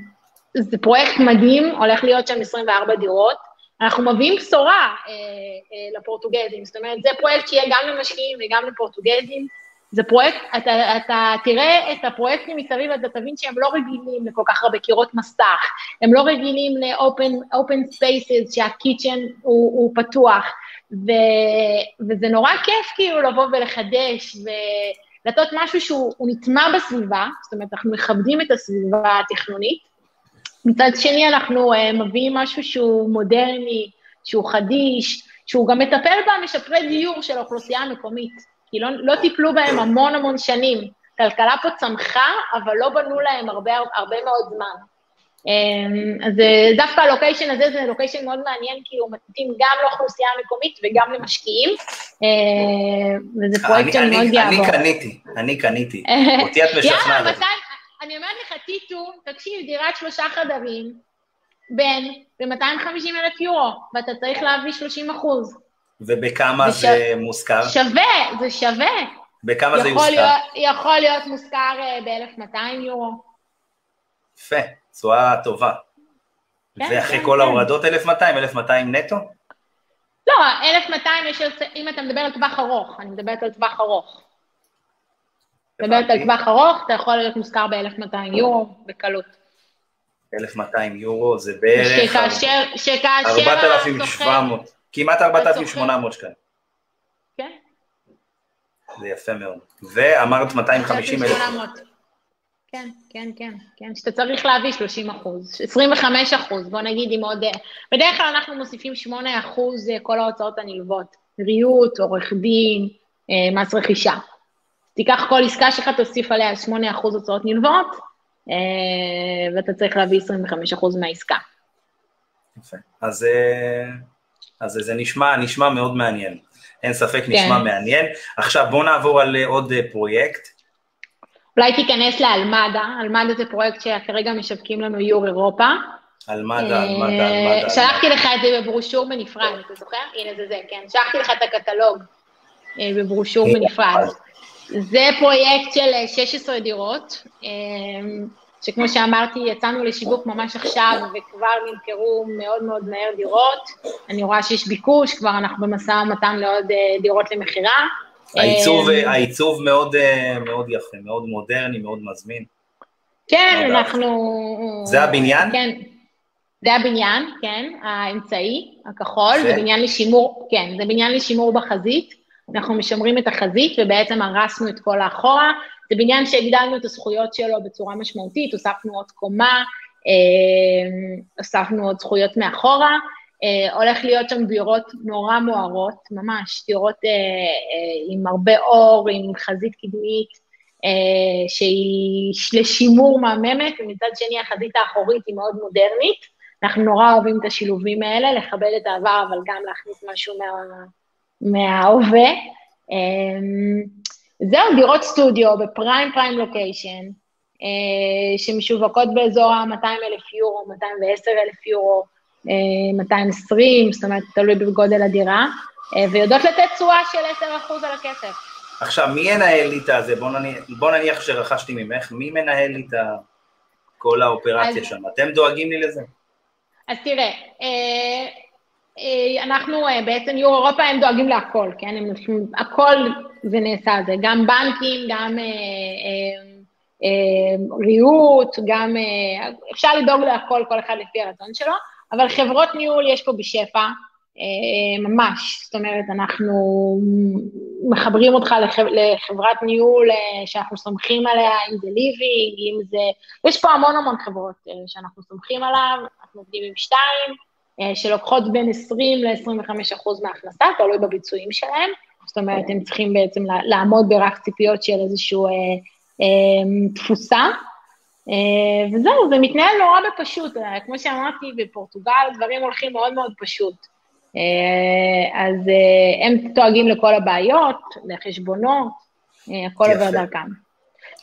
זה פרויקט מדהים, הולך להיות שם 24 דירות, אנחנו מביאים בשורה אה, אה, לפורטוגזים, זאת אומרת, זה פרויקט שיהיה גם למשקיעים וגם לפורטוגזים, זה פרויקט, אתה, אתה תראה את הפרויקטים מסביב, אתה תבין שהם לא רגילים לכל כך הרבה קירות מסך, הם לא רגילים ל-open spaces, שהקיצ'ן הוא, הוא פתוח, ו, וזה נורא כיף כאילו לבוא ולחדש, ולתת משהו שהוא נטמע בסביבה, זאת אומרת, אנחנו מכבדים את הסביבה התכנונית, מצד שני, אנחנו uh, מביאים משהו שהוא מודרני, שהוא חדיש, שהוא גם מטפל במשפרי דיור של האוכלוסייה המקומית, כי לא, לא טיפלו בהם המון המון שנים. כלכלה פה צמחה, אבל לא בנו להם הרבה, הרבה מאוד זמן. Um, אז דווקא הלוקיישן הזה זה לוקיישן מאוד מעניין, כי הוא מתאים גם לאוכלוסייה המקומית וגם למשקיעים, uh, וזה פרויקט שאני מאוד גאה
בו. אני קניתי, אני קניתי. אותי את משכנעת.
יאללה, אני אומרת לך, טיטו, תקשיב, דירת שלושה חדרים, בין ב-250 אלף יורו, ואתה צריך להביא 30 אחוז.
ובכמה וש... זה מושכר?
שווה, זה שווה.
בכמה זה יושכר?
להיות, יכול להיות מושכר uh, ב-1,200 יורו.
יפה, תשואה טובה. כן, ואחרי כן, כל כן. ההורדות 1,200, 1,200 נטו?
לא, 1,200 יש, אם אתה מדבר על טווח ארוך, אני מדברת על טווח ארוך. מדברת על טווח ארוך, אתה יכול להיות מושכר ב-1,200 יורו בקלות.
1,200 יורו זה בערך...
שכאשר... שכאשר...
4,700, כמעט 4,800 שקלים.
כן.
זה יפה מאוד. ואמרת 250 אלף.
כן, כן, כן, כן, שאתה צריך להביא 30 אחוז, 25 אחוז, בוא נגיד עם עוד... בדרך כלל אנחנו מוסיפים 8 אחוז אה, כל ההוצאות הנלוות, ריהוט, עורך דין, אה, מס רכישה. תיקח כל עסקה שלך, תוסיף עליה 8% הוצאות נלוות, אה, ואתה צריך להביא 25% מהעסקה.
יפה. אז, אז זה נשמע, נשמע מאוד מעניין. אין ספק, נשמע כן. מעניין. עכשיו בואו נעבור על אה, עוד פרויקט.
אולי תיכנס לאלמדה, אלמדה זה פרויקט שכרגע משווקים לנו יור אירופה.
אלמדה, אלמדה, אלמדה.
שלחתי לך את זה בברושור בנפרד, אתה זוכר? הנה זה זה, כן. שלחתי לך את הקטלוג בברושור בנפרד. זה פרויקט של 16 אה, דירות, שכמו שאמרתי, יצאנו לשיווק ממש עכשיו, וכבר נמכרו מאוד מאוד מהר דירות. אני רואה שיש ביקוש, כבר אנחנו במשא ומתן לעוד אה, דירות למכירה.
העיצוב, אמ, העיצוב מאוד, אה, מאוד יפה, מאוד מודרני, מאוד מזמין.
כן, אנחנו...
זה הבניין?
כן, זה הבניין, כן, האמצעי, הכחול, זה בניין לשימור, כן, זה בניין לשימור בחזית. אנחנו משמרים את החזית ובעצם הרסנו את כל האחורה. זה בניין שהגדלנו את הזכויות שלו בצורה משמעותית, הוספנו עוד קומה, אה, הוספנו עוד זכויות מאחורה. אה, הולך להיות שם דירות נורא מוארות, ממש, דירות אה, עם הרבה אור, עם חזית קדמית, שהיא לשימור מהממת, ומצד שני החזית האחורית היא מאוד מודרנית. אנחנו נורא אוהבים את השילובים האלה, לכבד את העבר, אבל גם להכניס משהו מה... מההווה. זהו, דירות סטודיו בפריים פריים לוקיישן, אה, שמשווקות באזור ה-200 אלף יורו, 210 אלף יורו, 220, אה, זאת אומרת, תלוי בגודל הדירה, אה, ויודעות לתת תשואה של 10% על הכסף.
עכשיו, מי ינהל לי את הזה? בוא נניח, בוא נניח שרכשתי ממך, מי מנהל לי את כל האופרציה אז, שם? אתם דואגים לי לזה?
אז תראה, אה, אנחנו אה, בעצם, יורו אירופה הם דואגים להכל, כן? הם, הכל זה נעשה על זה, גם בנקים, גם אה, אה, אה, ריהוט, גם, אה, אפשר לדאוג להכל, כל אחד לפי הרצון שלו, אבל חברות ניהול יש פה בשפע, אה, ממש, זאת אומרת, אנחנו מחברים אותך לחב, לחברת ניהול אה, שאנחנו סומכים עליה, אם זה ליבי, אם זה... יש פה המון המון חברות אה, שאנחנו סומכים עליו, אנחנו עובדים עם שתיים, שלוקחות בין 20 ל-25 אחוז מההכנסה, תלוי בביצועים שלהם, זאת אומרת, הם צריכים בעצם לעמוד ברק ציפיות של איזושהי אה, אה, תפוסה. אה, וזהו, זה מתנהל נורא בפשוט, כמו שאמרתי, בפורטוגל דברים הולכים מאוד מאוד פשוט. אה, אז אה, הם דואגים לכל הבעיות, לחשבונות, אה, הכל עובר דרכם.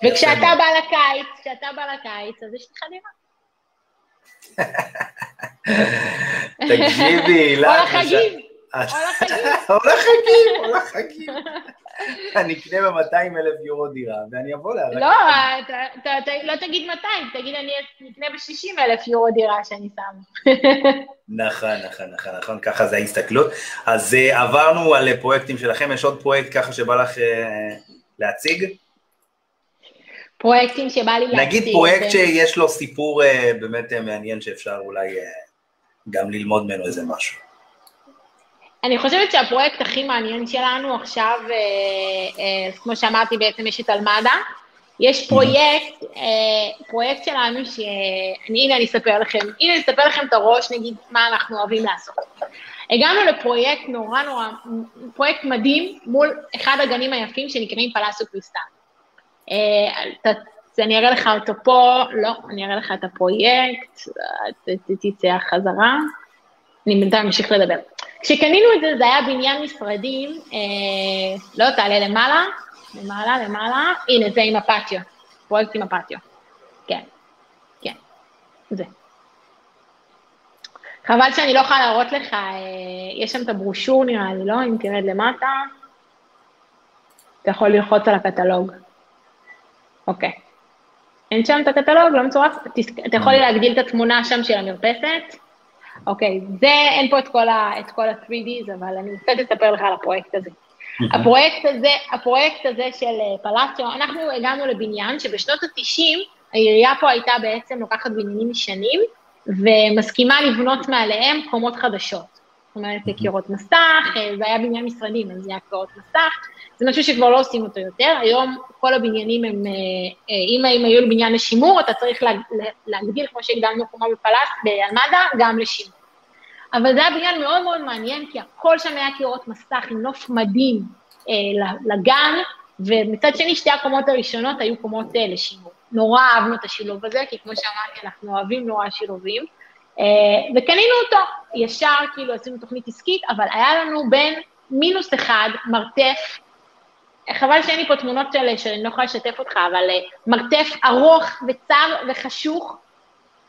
וכשאתה בא לקיץ, כשאתה בא לקיץ, אז יש לך דירה.
תקשיבי,
הילה. או לחגים.
או לחגים, או לחגים. אני אקנה ב-200 אלף יורו דירה, ואני אבוא לה.
לא, לא תגיד 200, תגיד אני אקנה ב-60 אלף יורו דירה שאני שם.
נכון, נכון, נכון, נכון, ככה זה ההסתכלות. אז אה, עברנו על פרויקטים שלכם, יש עוד פרויקט ככה שבא לך אה, להציג?
פרויקטים שבא לי להציג.
נגיד פרויקט שיש לו סיפור אה, באמת מעניין שאפשר אולי גם ללמוד ממנו איזה משהו.
אני חושבת שהפרויקט הכי מעניין שלנו עכשיו, אה, אה, כמו שאמרתי, בעצם יש את אלמדה. יש פרויקט, אה, פרויקט שלנו ש... הנה אני אספר לכם, הנה אני אספר לכם את הראש, נגיד, מה אנחנו אוהבים לעשות. הגענו לפרויקט נורא נורא, פרויקט מדהים מול אחד הגנים היפים שנקראים פלאסו קריסטל. אני אראה לך אותו פה, לא, אני אראה לך את הפרויקט, תצא החזרה, אני בינתיים אמשיך לדבר. כשקנינו את זה, זה היה בניין משרדים, אה, לא, תעלה למעלה, למעלה, למעלה, הנה, זה עם הפטיו, פרויקט עם הפטיו. כן, כן, זה. חבל שאני לא יכולה להראות לך, אה, יש שם את הברושור נראה לי, לא? אם תרד למטה, אתה יכול ללחוץ על הקטלוג. אוקיי. אין שם את הקטלוג? לא מצורף? אתה יכול להגדיל את התמונה שם של המרפסת? אוקיי, זה, אין פה את כל ה-3Ds, אבל אני קצת אספר לך על הפרויקט הזה. הפרויקט הזה, הפרויקט הזה של אה, פלאציו, אנחנו הגענו לבניין שבשנות ה-90, העירייה פה הייתה בעצם לוקחת בניינים ישנים, ומסכימה לבנות מעליהם קומות חדשות. זאת אומרת, קירות מסך, אה, זה היה בניין משרדים, אז זה היה קירות מסך, זה משהו שכבר לא עושים אותו יותר. היום כל הבניינים הם, אה, אם הם היו לבניין לשימור, אתה צריך להגדיל, כמו שהגדלנו קומה בפלאס, באלמדה, גם לשימור. אבל זה היה בניין מאוד מאוד מעניין, כי הכל שם היה קירות מסך עם נוף מדהים אה, לגן, ומצד שני שתי הקומות הראשונות היו קומות אה, לשימור. נורא אהבנו את השילוב הזה, כי כמו שאמרתי, אנחנו אוהבים נורא שילובים. אה, וקנינו אותו, ישר כאילו עשינו תוכנית עסקית, אבל היה לנו בין מינוס אחד, מרתף, חבל שאין לי פה תמונות של, שאני לא יכולה לשתף אותך, אבל אה, מרתף ארוך וצר וחשוך,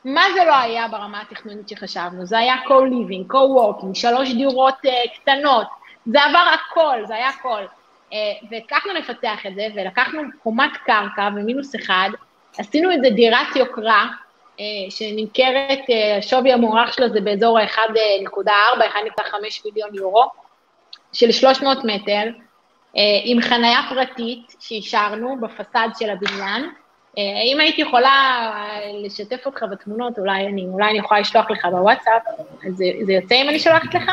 מה זה לא היה ברמה התכנונית שחשבנו? זה היה co-living, co-working, שלוש דירות uh, קטנות, זה עבר הכל, זה היה הכל. Uh, והצלחנו לפתח את זה, ולקחנו קומת קרקע ומינוס אחד, עשינו את זה דירת יוקרה, שנמכרת, uh, שווי המוערך שלו זה באזור ה-1.4, 1.5 מיליון יורו, של 300 מטר, uh, עם חניה פרטית שאישרנו בפסאד של הבניין, אה, אם הייתי יכולה אה, לשתף אותך בתמונות, אולי אני, אולי אני יכולה לשלוח לך בוואטסאפ, אז זה, זה יוצא אם אני שולחת לך?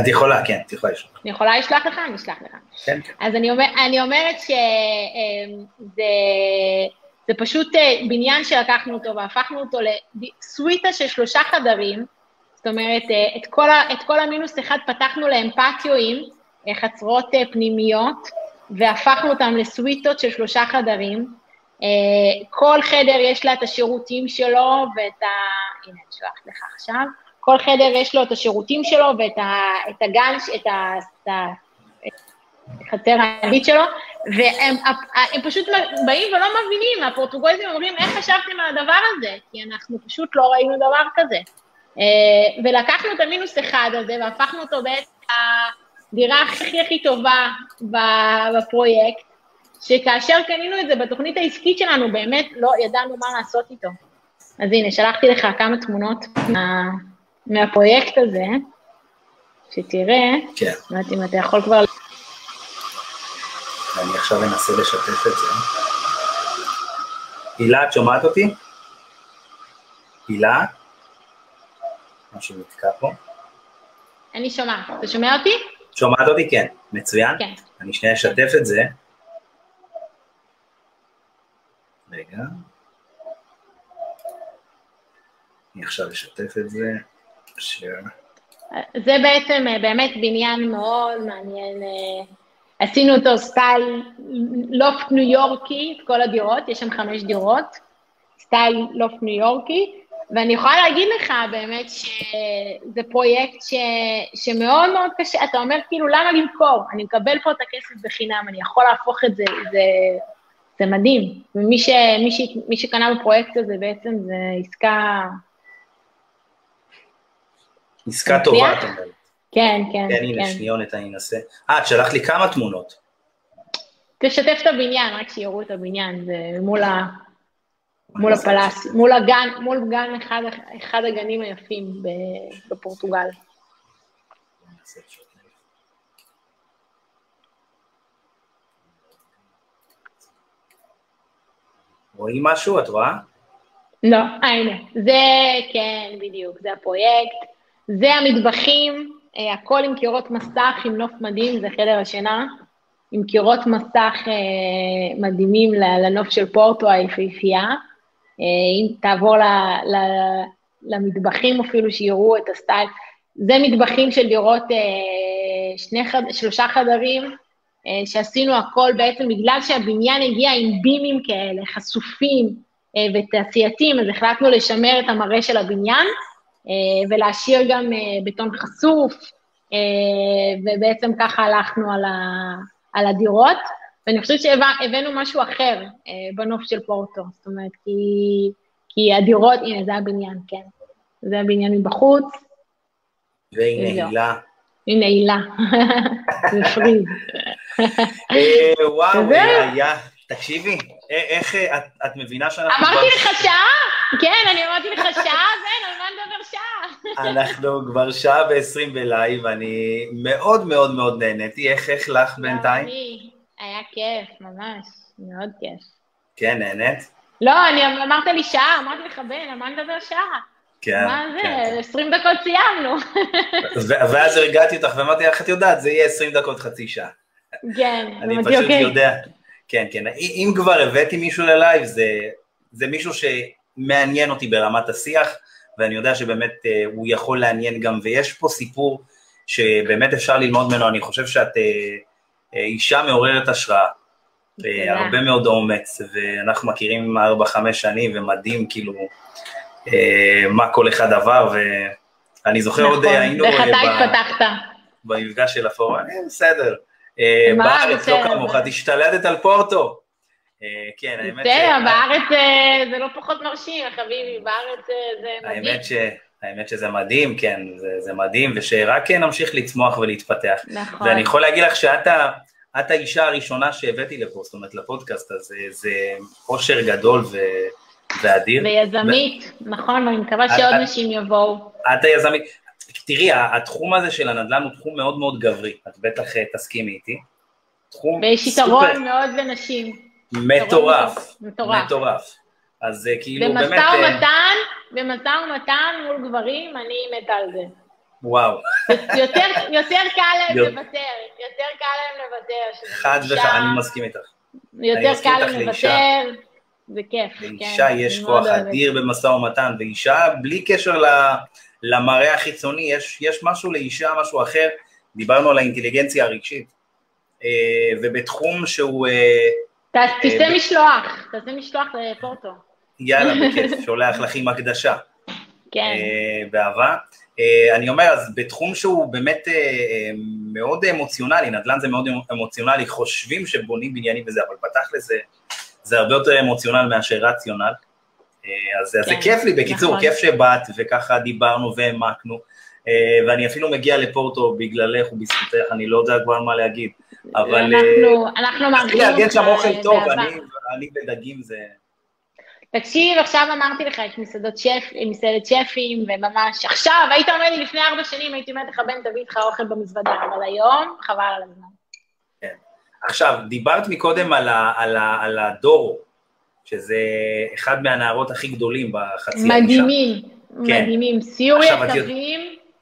את יכולה, כן, את יכולה לשלוח.
אני יכולה לשלוח לך? אני אשלח לך. כן, כן. אז אני, אומר, אני אומרת שזה אה, זה פשוט בניין שלקחנו אותו והפכנו אותו לסוויטה של שלושה חדרים, זאת אומרת, את כל, ה, את כל המינוס אחד פתחנו להם פטיואים, חצרות פנימיות, והפכנו אותם לסוויטות של שלושה חדרים. אה, כל חדר יש לה את השירותים שלו ואת ה... הנה, אני אשלח לך עכשיו. כל חדר יש לו את השירותים שלו ואת ה, את הגן, את ה... את ה החצר הענית שלו, והם הם פשוט באים ולא מבינים, הפורטוגזים אומרים, איך חשבתם על הדבר הזה? כי אנחנו פשוט לא ראינו דבר כזה. אה, ולקחנו את המינוס אחד הזה והפכנו אותו בעצם הדירה הכי הכי טובה בפרויקט, שכאשר קנינו את זה בתוכנית העסקית שלנו, באמת לא ידענו מה לעשות איתו. אז הנה, שלחתי לך כמה תמונות מה, מהפרויקט הזה. שתראה,
כן,
לא יודעת אם אתה יכול כבר...
אני עכשיו אנסה לשתף את זה. הילה, את שומעת אותי? הילה? משהו נתקע פה.
אני שומעת. אתה שומע אותי?
שומעת אותי? כן. מצוין.
כן.
אני שנייה אשתף את זה. רגע. אני עכשיו אשתף את זה. share.
זה בעצם אה, באמת בניין מאוד מעניין. עשינו אותו style לופט ניו יורקי, את כל הדירות, יש שם חמש דירות, style לופט ניו יורקי, ואני יכולה להגיד לך באמת שזה פרויקט ש, שמאוד מאוד קשה, אתה אומר כאילו למה למכור? אני מקבל פה את הכסף בחינם, אני יכול להפוך את זה, זה, זה מדהים. ומי ש, מי ש, מי שקנה בפרויקט הזה בעצם זה עסקה...
עסקה. טובה, את אומרת.
כן, כן,
כן, הנה. שניונת, אני אנסה. אה, את שלחת לי כמה תמונות.
תשתף את הבניין, רק שיראו את הבניין, זה מול, ה... מול הפלאס, מול הגן, מול גן אחד, אחד הגנים היפים בפורטוגל.
רואים משהו, את רואה?
לא, אה, הנה, זה, כן, בדיוק, זה הפרויקט, זה המטבחים, הכל עם קירות מסך, עם נוף מדהים, זה חדר השינה, עם קירות מסך אה, מדהימים לנוף של פורטו היפהפייה. אה, אם תעבור ל, ל, למטבחים אפילו, שיראו את הסטייל, זה מטבחים של דירות אה, שני שלושה חדרים, אה, שעשינו הכל בעצם בגלל שהבניין הגיע עם בימים כאלה, חשופים אה, ותעשייתיים, אז החלטנו לשמר את המראה של הבניין, אה, ולהשאיר גם אה, בטון חשוף, אה, ובעצם ככה הלכנו על, ה, על הדירות, ואני חושבת שהבאנו משהו אחר אה, בנוף של פורטו, זאת אומרת, כי, כי הדירות, הנה, זה הבניין, כן. זה הבניין מבחוץ,
והנה. הילה.
הנה הילה, זה פריז.
אה, וואו. היה, תקשיבי, אה, איך, אה, את- את מבינה שאנחנו...
אמרתי
כבר-
לך שעה? כן, אני אמרתי לך שעה, ואין, על מה נדבר שעה?
אנחנו כבר שעה ועשרים בלייב, אני מאוד מאוד מאוד נהניתי, איך, איך לך בינתיים?
היה כיף, ממש, מאוד כיף.
כן, נהנית?
לא, אני אמרת לי שעה, אמרתי לך, בן, על מה נדבר שעה?
כן.
מה
כן,
זה, 20 דקות סיימנו.
ואז הרגעתי אותך ואמרתי לך, את יודעת, זה יהיה 20 דקות, חצי שעה.
כן,
אני פשוט
אוקיי.
יודע. כן, כן. אם כבר הבאתי מישהו ללייב, זה, זה מישהו שמעניין אותי ברמת השיח, ואני יודע שבאמת אה, הוא יכול לעניין גם, ויש פה סיפור שבאמת אפשר ללמוד ממנו, אני חושב שאת אה, אה, אישה מעוררת השראה. הרבה מאוד אומץ, ואנחנו מכירים 4-5 שנים, ומדהים כאילו מה כל אחד עבר, ואני זוכר עוד
נכון,
אה, היינו
ואיך
אה,
אתה התפתחת.
במפגש של הפורום, בסדר. אה, בארץ לא. כמוך, את השתלטת על פורטו. אה, כן, האמת
בסדר, בארץ אה, זה לא פחות מרשים, חביבי, בארץ זה מדהים.
האמת, ש... שזה מדהים, כן, זה, זה מדהים, ושרק כן נמשיך לצמוח ולהתפתח.
נכון.
ואני יכול להגיד לך שאת ה... את האישה הראשונה שהבאתי לפה, זאת אומרת, לפודקאסט, אז זה, זה אושר גדול ו... ואדיר.
ויזמית, נכון, ואני מקווה שעוד
את-
נשים יבואו.
את היזמית. תראי, התחום הזה של הנדל"ן הוא תחום מאוד מאוד גברי, את בטח אה, תסכימי איתי. תחום
ויש
סופר-
יתרון מאוד לנשים.
מטורף,
מטורף.
מטורף. אז זה כאילו באמת,
במשא
אה,
ומתן, במשא ומתן מול גברים, אני מתה על זה.
וואו,
יותר, יותר קל להם. לוותר, יותר קל להם לוותר.
חד וחד, אני מסכים איתך.
יותר
מסכים
קל להם
לאישה.
לוותר, זה כיף.
לאישה
כן,
יש
אני
כוח. אדיר במשא ומתן, ואישה, בלי קשר ל- למראה החיצוני, יש, יש משהו לאישה, משהו אחר. דיברנו על האינטליגנציה הרגשית. אה, ובתחום שהוא, אה,
תעשה משלוח, תעשה משלוח לפורטו.
יאללה, בכיף, שולח לך עם הקדשה.
כן,
אה, באהבה. אה, אני אומר, אז בתחום שהוא באמת אה, אה, מאוד אמוציונלי, נדל"ן זה מאוד אמוציונלי, חושבים שבונים בניינים וזה, אבל בתכל'ס זה, זה הרבה יותר אמוציונל מאשר רציונל. אה, אז, אז זה
כן,
כיף לי, בקיצור,
נכון.
כיף שבאת וככה דיברנו והעמקנו, אה, ואני אפילו מגיע לפורטו בגללך ובזכותך, אני לא יודע כבר מה להגיד, אבל... אה,
אנחנו- אנחנו
צריך
מארחים
לארגן שם אוכל טוב, אני בדגים זה...
תקשיב, עכשיו אמרתי לך, יש מסעדות שף, מסעדת שפים, וממש עכשיו, היית אומר לי לפני ארבע שנים, הייתי אומרת לך, בן, תביא איתך אוכל במזוודה, אבל היום, חבל על הזמן.
כן. עכשיו, דיברת מקודם על, ה, על, ה, על הדורו, שזה אחד מהנערות הכי גדולים בחצי האישה.
מדהימים,
כן.
מדהימים, סיור
את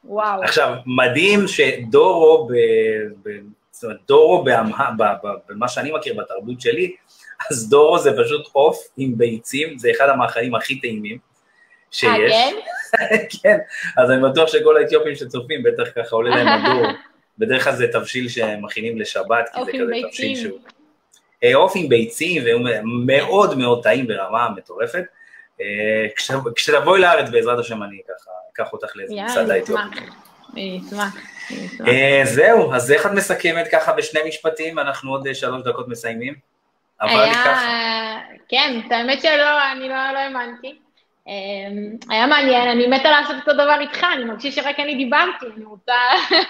וואו.
עכשיו, מדהים שדורו, ב, ב, זאת אומרת, דורו בהמה, ב, ב, במה שאני מכיר בתרבות שלי, אז דורו זה פשוט עוף עם ביצים, זה אחד המאכלים הכי טעימים שיש.
אה, כן?
כן, אז אני בטוח שכל האתיופים שצופים בטח ככה עולה להם הדור. בדרך כלל זה תבשיל שמכינים לשבת, כי זה כזה
ביצים.
תבשיל שהוא... אה, עוף עם ביצים, והוא מאוד מאוד טעים ברמה מטורפת. אה, כש- כשתבואי לארץ, בעזרת השם, אני ככה אקח אותך לאיזה מסעדה
אני
אתיופית.
אשמח.
אה, זהו, אז איך את מסכמת ככה בשני משפטים? אנחנו עוד אה, שלוש דקות מסיימים. עבר לי ככה.
כן, האמת שלא, אני לא, לא האמנתי. אמ, היה מעניין, אני מתה לעשות אותו דבר איתך, אני מרגישה שרק אני דיברתי, אני רוצה,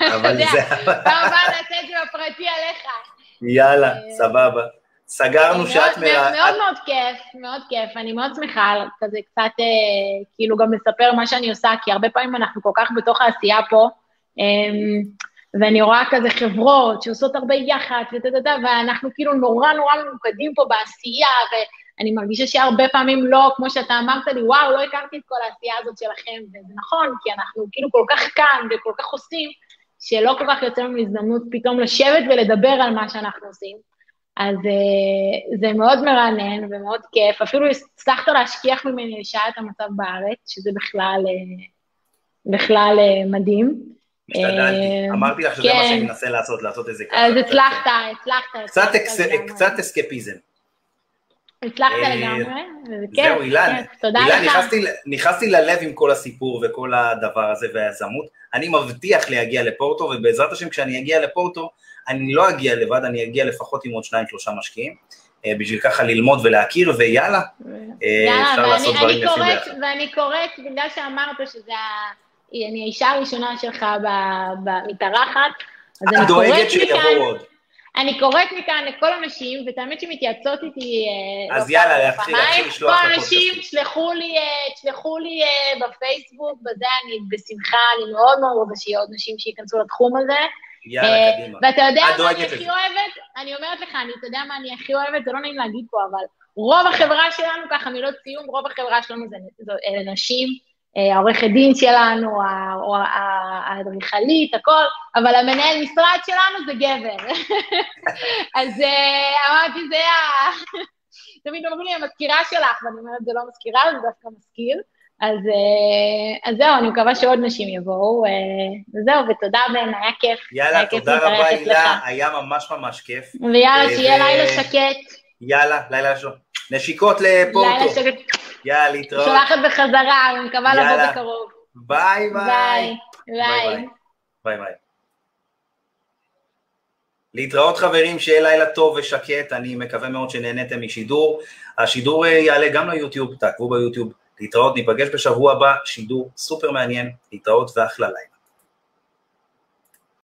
אתה יודע. פעם הבאה נעשה את זה בפרטי עליך.
יאללה,
אה,
סבבה. סגרנו שאת
מאוד
מרא...
מאוד מאוד כיף, מאוד כיף, אני מאוד שמחה על כזה קצת, אה, כאילו גם לספר מה שאני עושה, כי הרבה פעמים אנחנו כל כך בתוך העשייה פה, אמ, ואני רואה כזה חברות שעושות הרבה יח"צ וטה-טה-טה, ואנחנו כאילו נורא נורא ממוקדים פה בעשייה, ואני מרגישה שהרבה פעמים לא, כמו שאתה אמרת לי, וואו, לא הכרתי את כל העשייה הזאת שלכם, וזה נכון, כי אנחנו כאילו כל כך כאן וכל כך עושים, שלא כל כך יוצא לנו הזדמנות פתאום לשבת ולדבר על מה שאנחנו עושים. אז uh, זה מאוד מרענן ומאוד כיף, אפילו הצלחת להשכיח ממני לשעה את המצב בארץ, שזה בכלל, uh, בכלל uh, מדהים.
השתדלתי.
אה,
אמרתי לך שזה מה
כן.
שאני מנסה לעשות, לעשות איזה ככה.
אז הצלחת, הצלחת.
קצת
הצלחת.
קצת אסקפיזם.
הצלחת
אה,
לגמרי, וזה כיף.
זהו, אילן.
תודה
אילן. נכנסתי, ללב עם כל הסיפור וכל הדבר הזה והיזמות. אני מבטיח להגיע לפורטו, ובעזרת השם כשאני אגיע לפורטו, אני לא אגיע לבד, אני אגיע לפחות עם עוד שניים שלושה משקיעים, אה, בשביל ככה ללמוד ולהכיר, ויאללה, אה,
יאללה,
אפשר
ואני-
לעשות דברים יפים ביחד.
ואני קוראת, בגלל שאמרת שזה ה... אני האישה הראשונה שלך במתארחת, אז
את
אני
דואגת
קוראת
שיבואו
מכאן,
עוד.
אני קוראת מכאן לכל הנשים, ואת האמת שמתייעצות איתי... אה,
אז
לא
יאללה, להתחיל-. להתחיל לשלוח לפודקאסטים.
אנשים, תשלחו לי, אה, תשלחו לי אה, בפייסבוק, בזה אני בשמחה, אני מאוד מאוד רוצה שיהיו עוד נשים שייכנסו לתחום הזה.
יאללה, קדימה.
ואתה יודע מה אני. הכי אוהבת? אני אומרת לך, אני, אתה יודע מה אני הכי אוהבת? זה לא נעים להגיד פה, אבל רוב החברה שלנו, ככה מילות סיום, רוב החברה שלנו זה, נשים, העורכת דין שלנו, או האדריכלית, הכל, אבל המנהל משרד שלנו זה גבר. אז אה, אמרתי, זה ה... תמיד אומרים לי, המזכירה שלך, ואני אומרת, זה לא מזכירה, זה דווקא מזכיר. אז, אה, אז זהו, אני מקווה שעוד נשים יבואו, אה, וזהו, ותודה בן, היה כיף.
יאללה,
היה כיף
תודה רבה,
להתארח
הילה. היה ממש ממש כיף.
ויאללה,
אה,
שיהיה
ו-
לילה שקט.
יאללה, לילה שלום. נשיקות
לילה
לפורטו.
שקט.
יאללה, להתראות.
שולחת בחזרה, אני מקווה לבוא. בקרוב.
ביי ביי.
ביי.
ביי
ביי.
ביי ביי. להתראות חברים, שיהיה לילה טוב ושקט, אני מקווה מאוד שנהניתם משידור. השידור אה, יעלה גם ליוטיוב, תעקבו ביוטיוב. להתראות, ניפגש בשבוע הבא, שידור סופר מעניין, להתראות ואחלה לילה.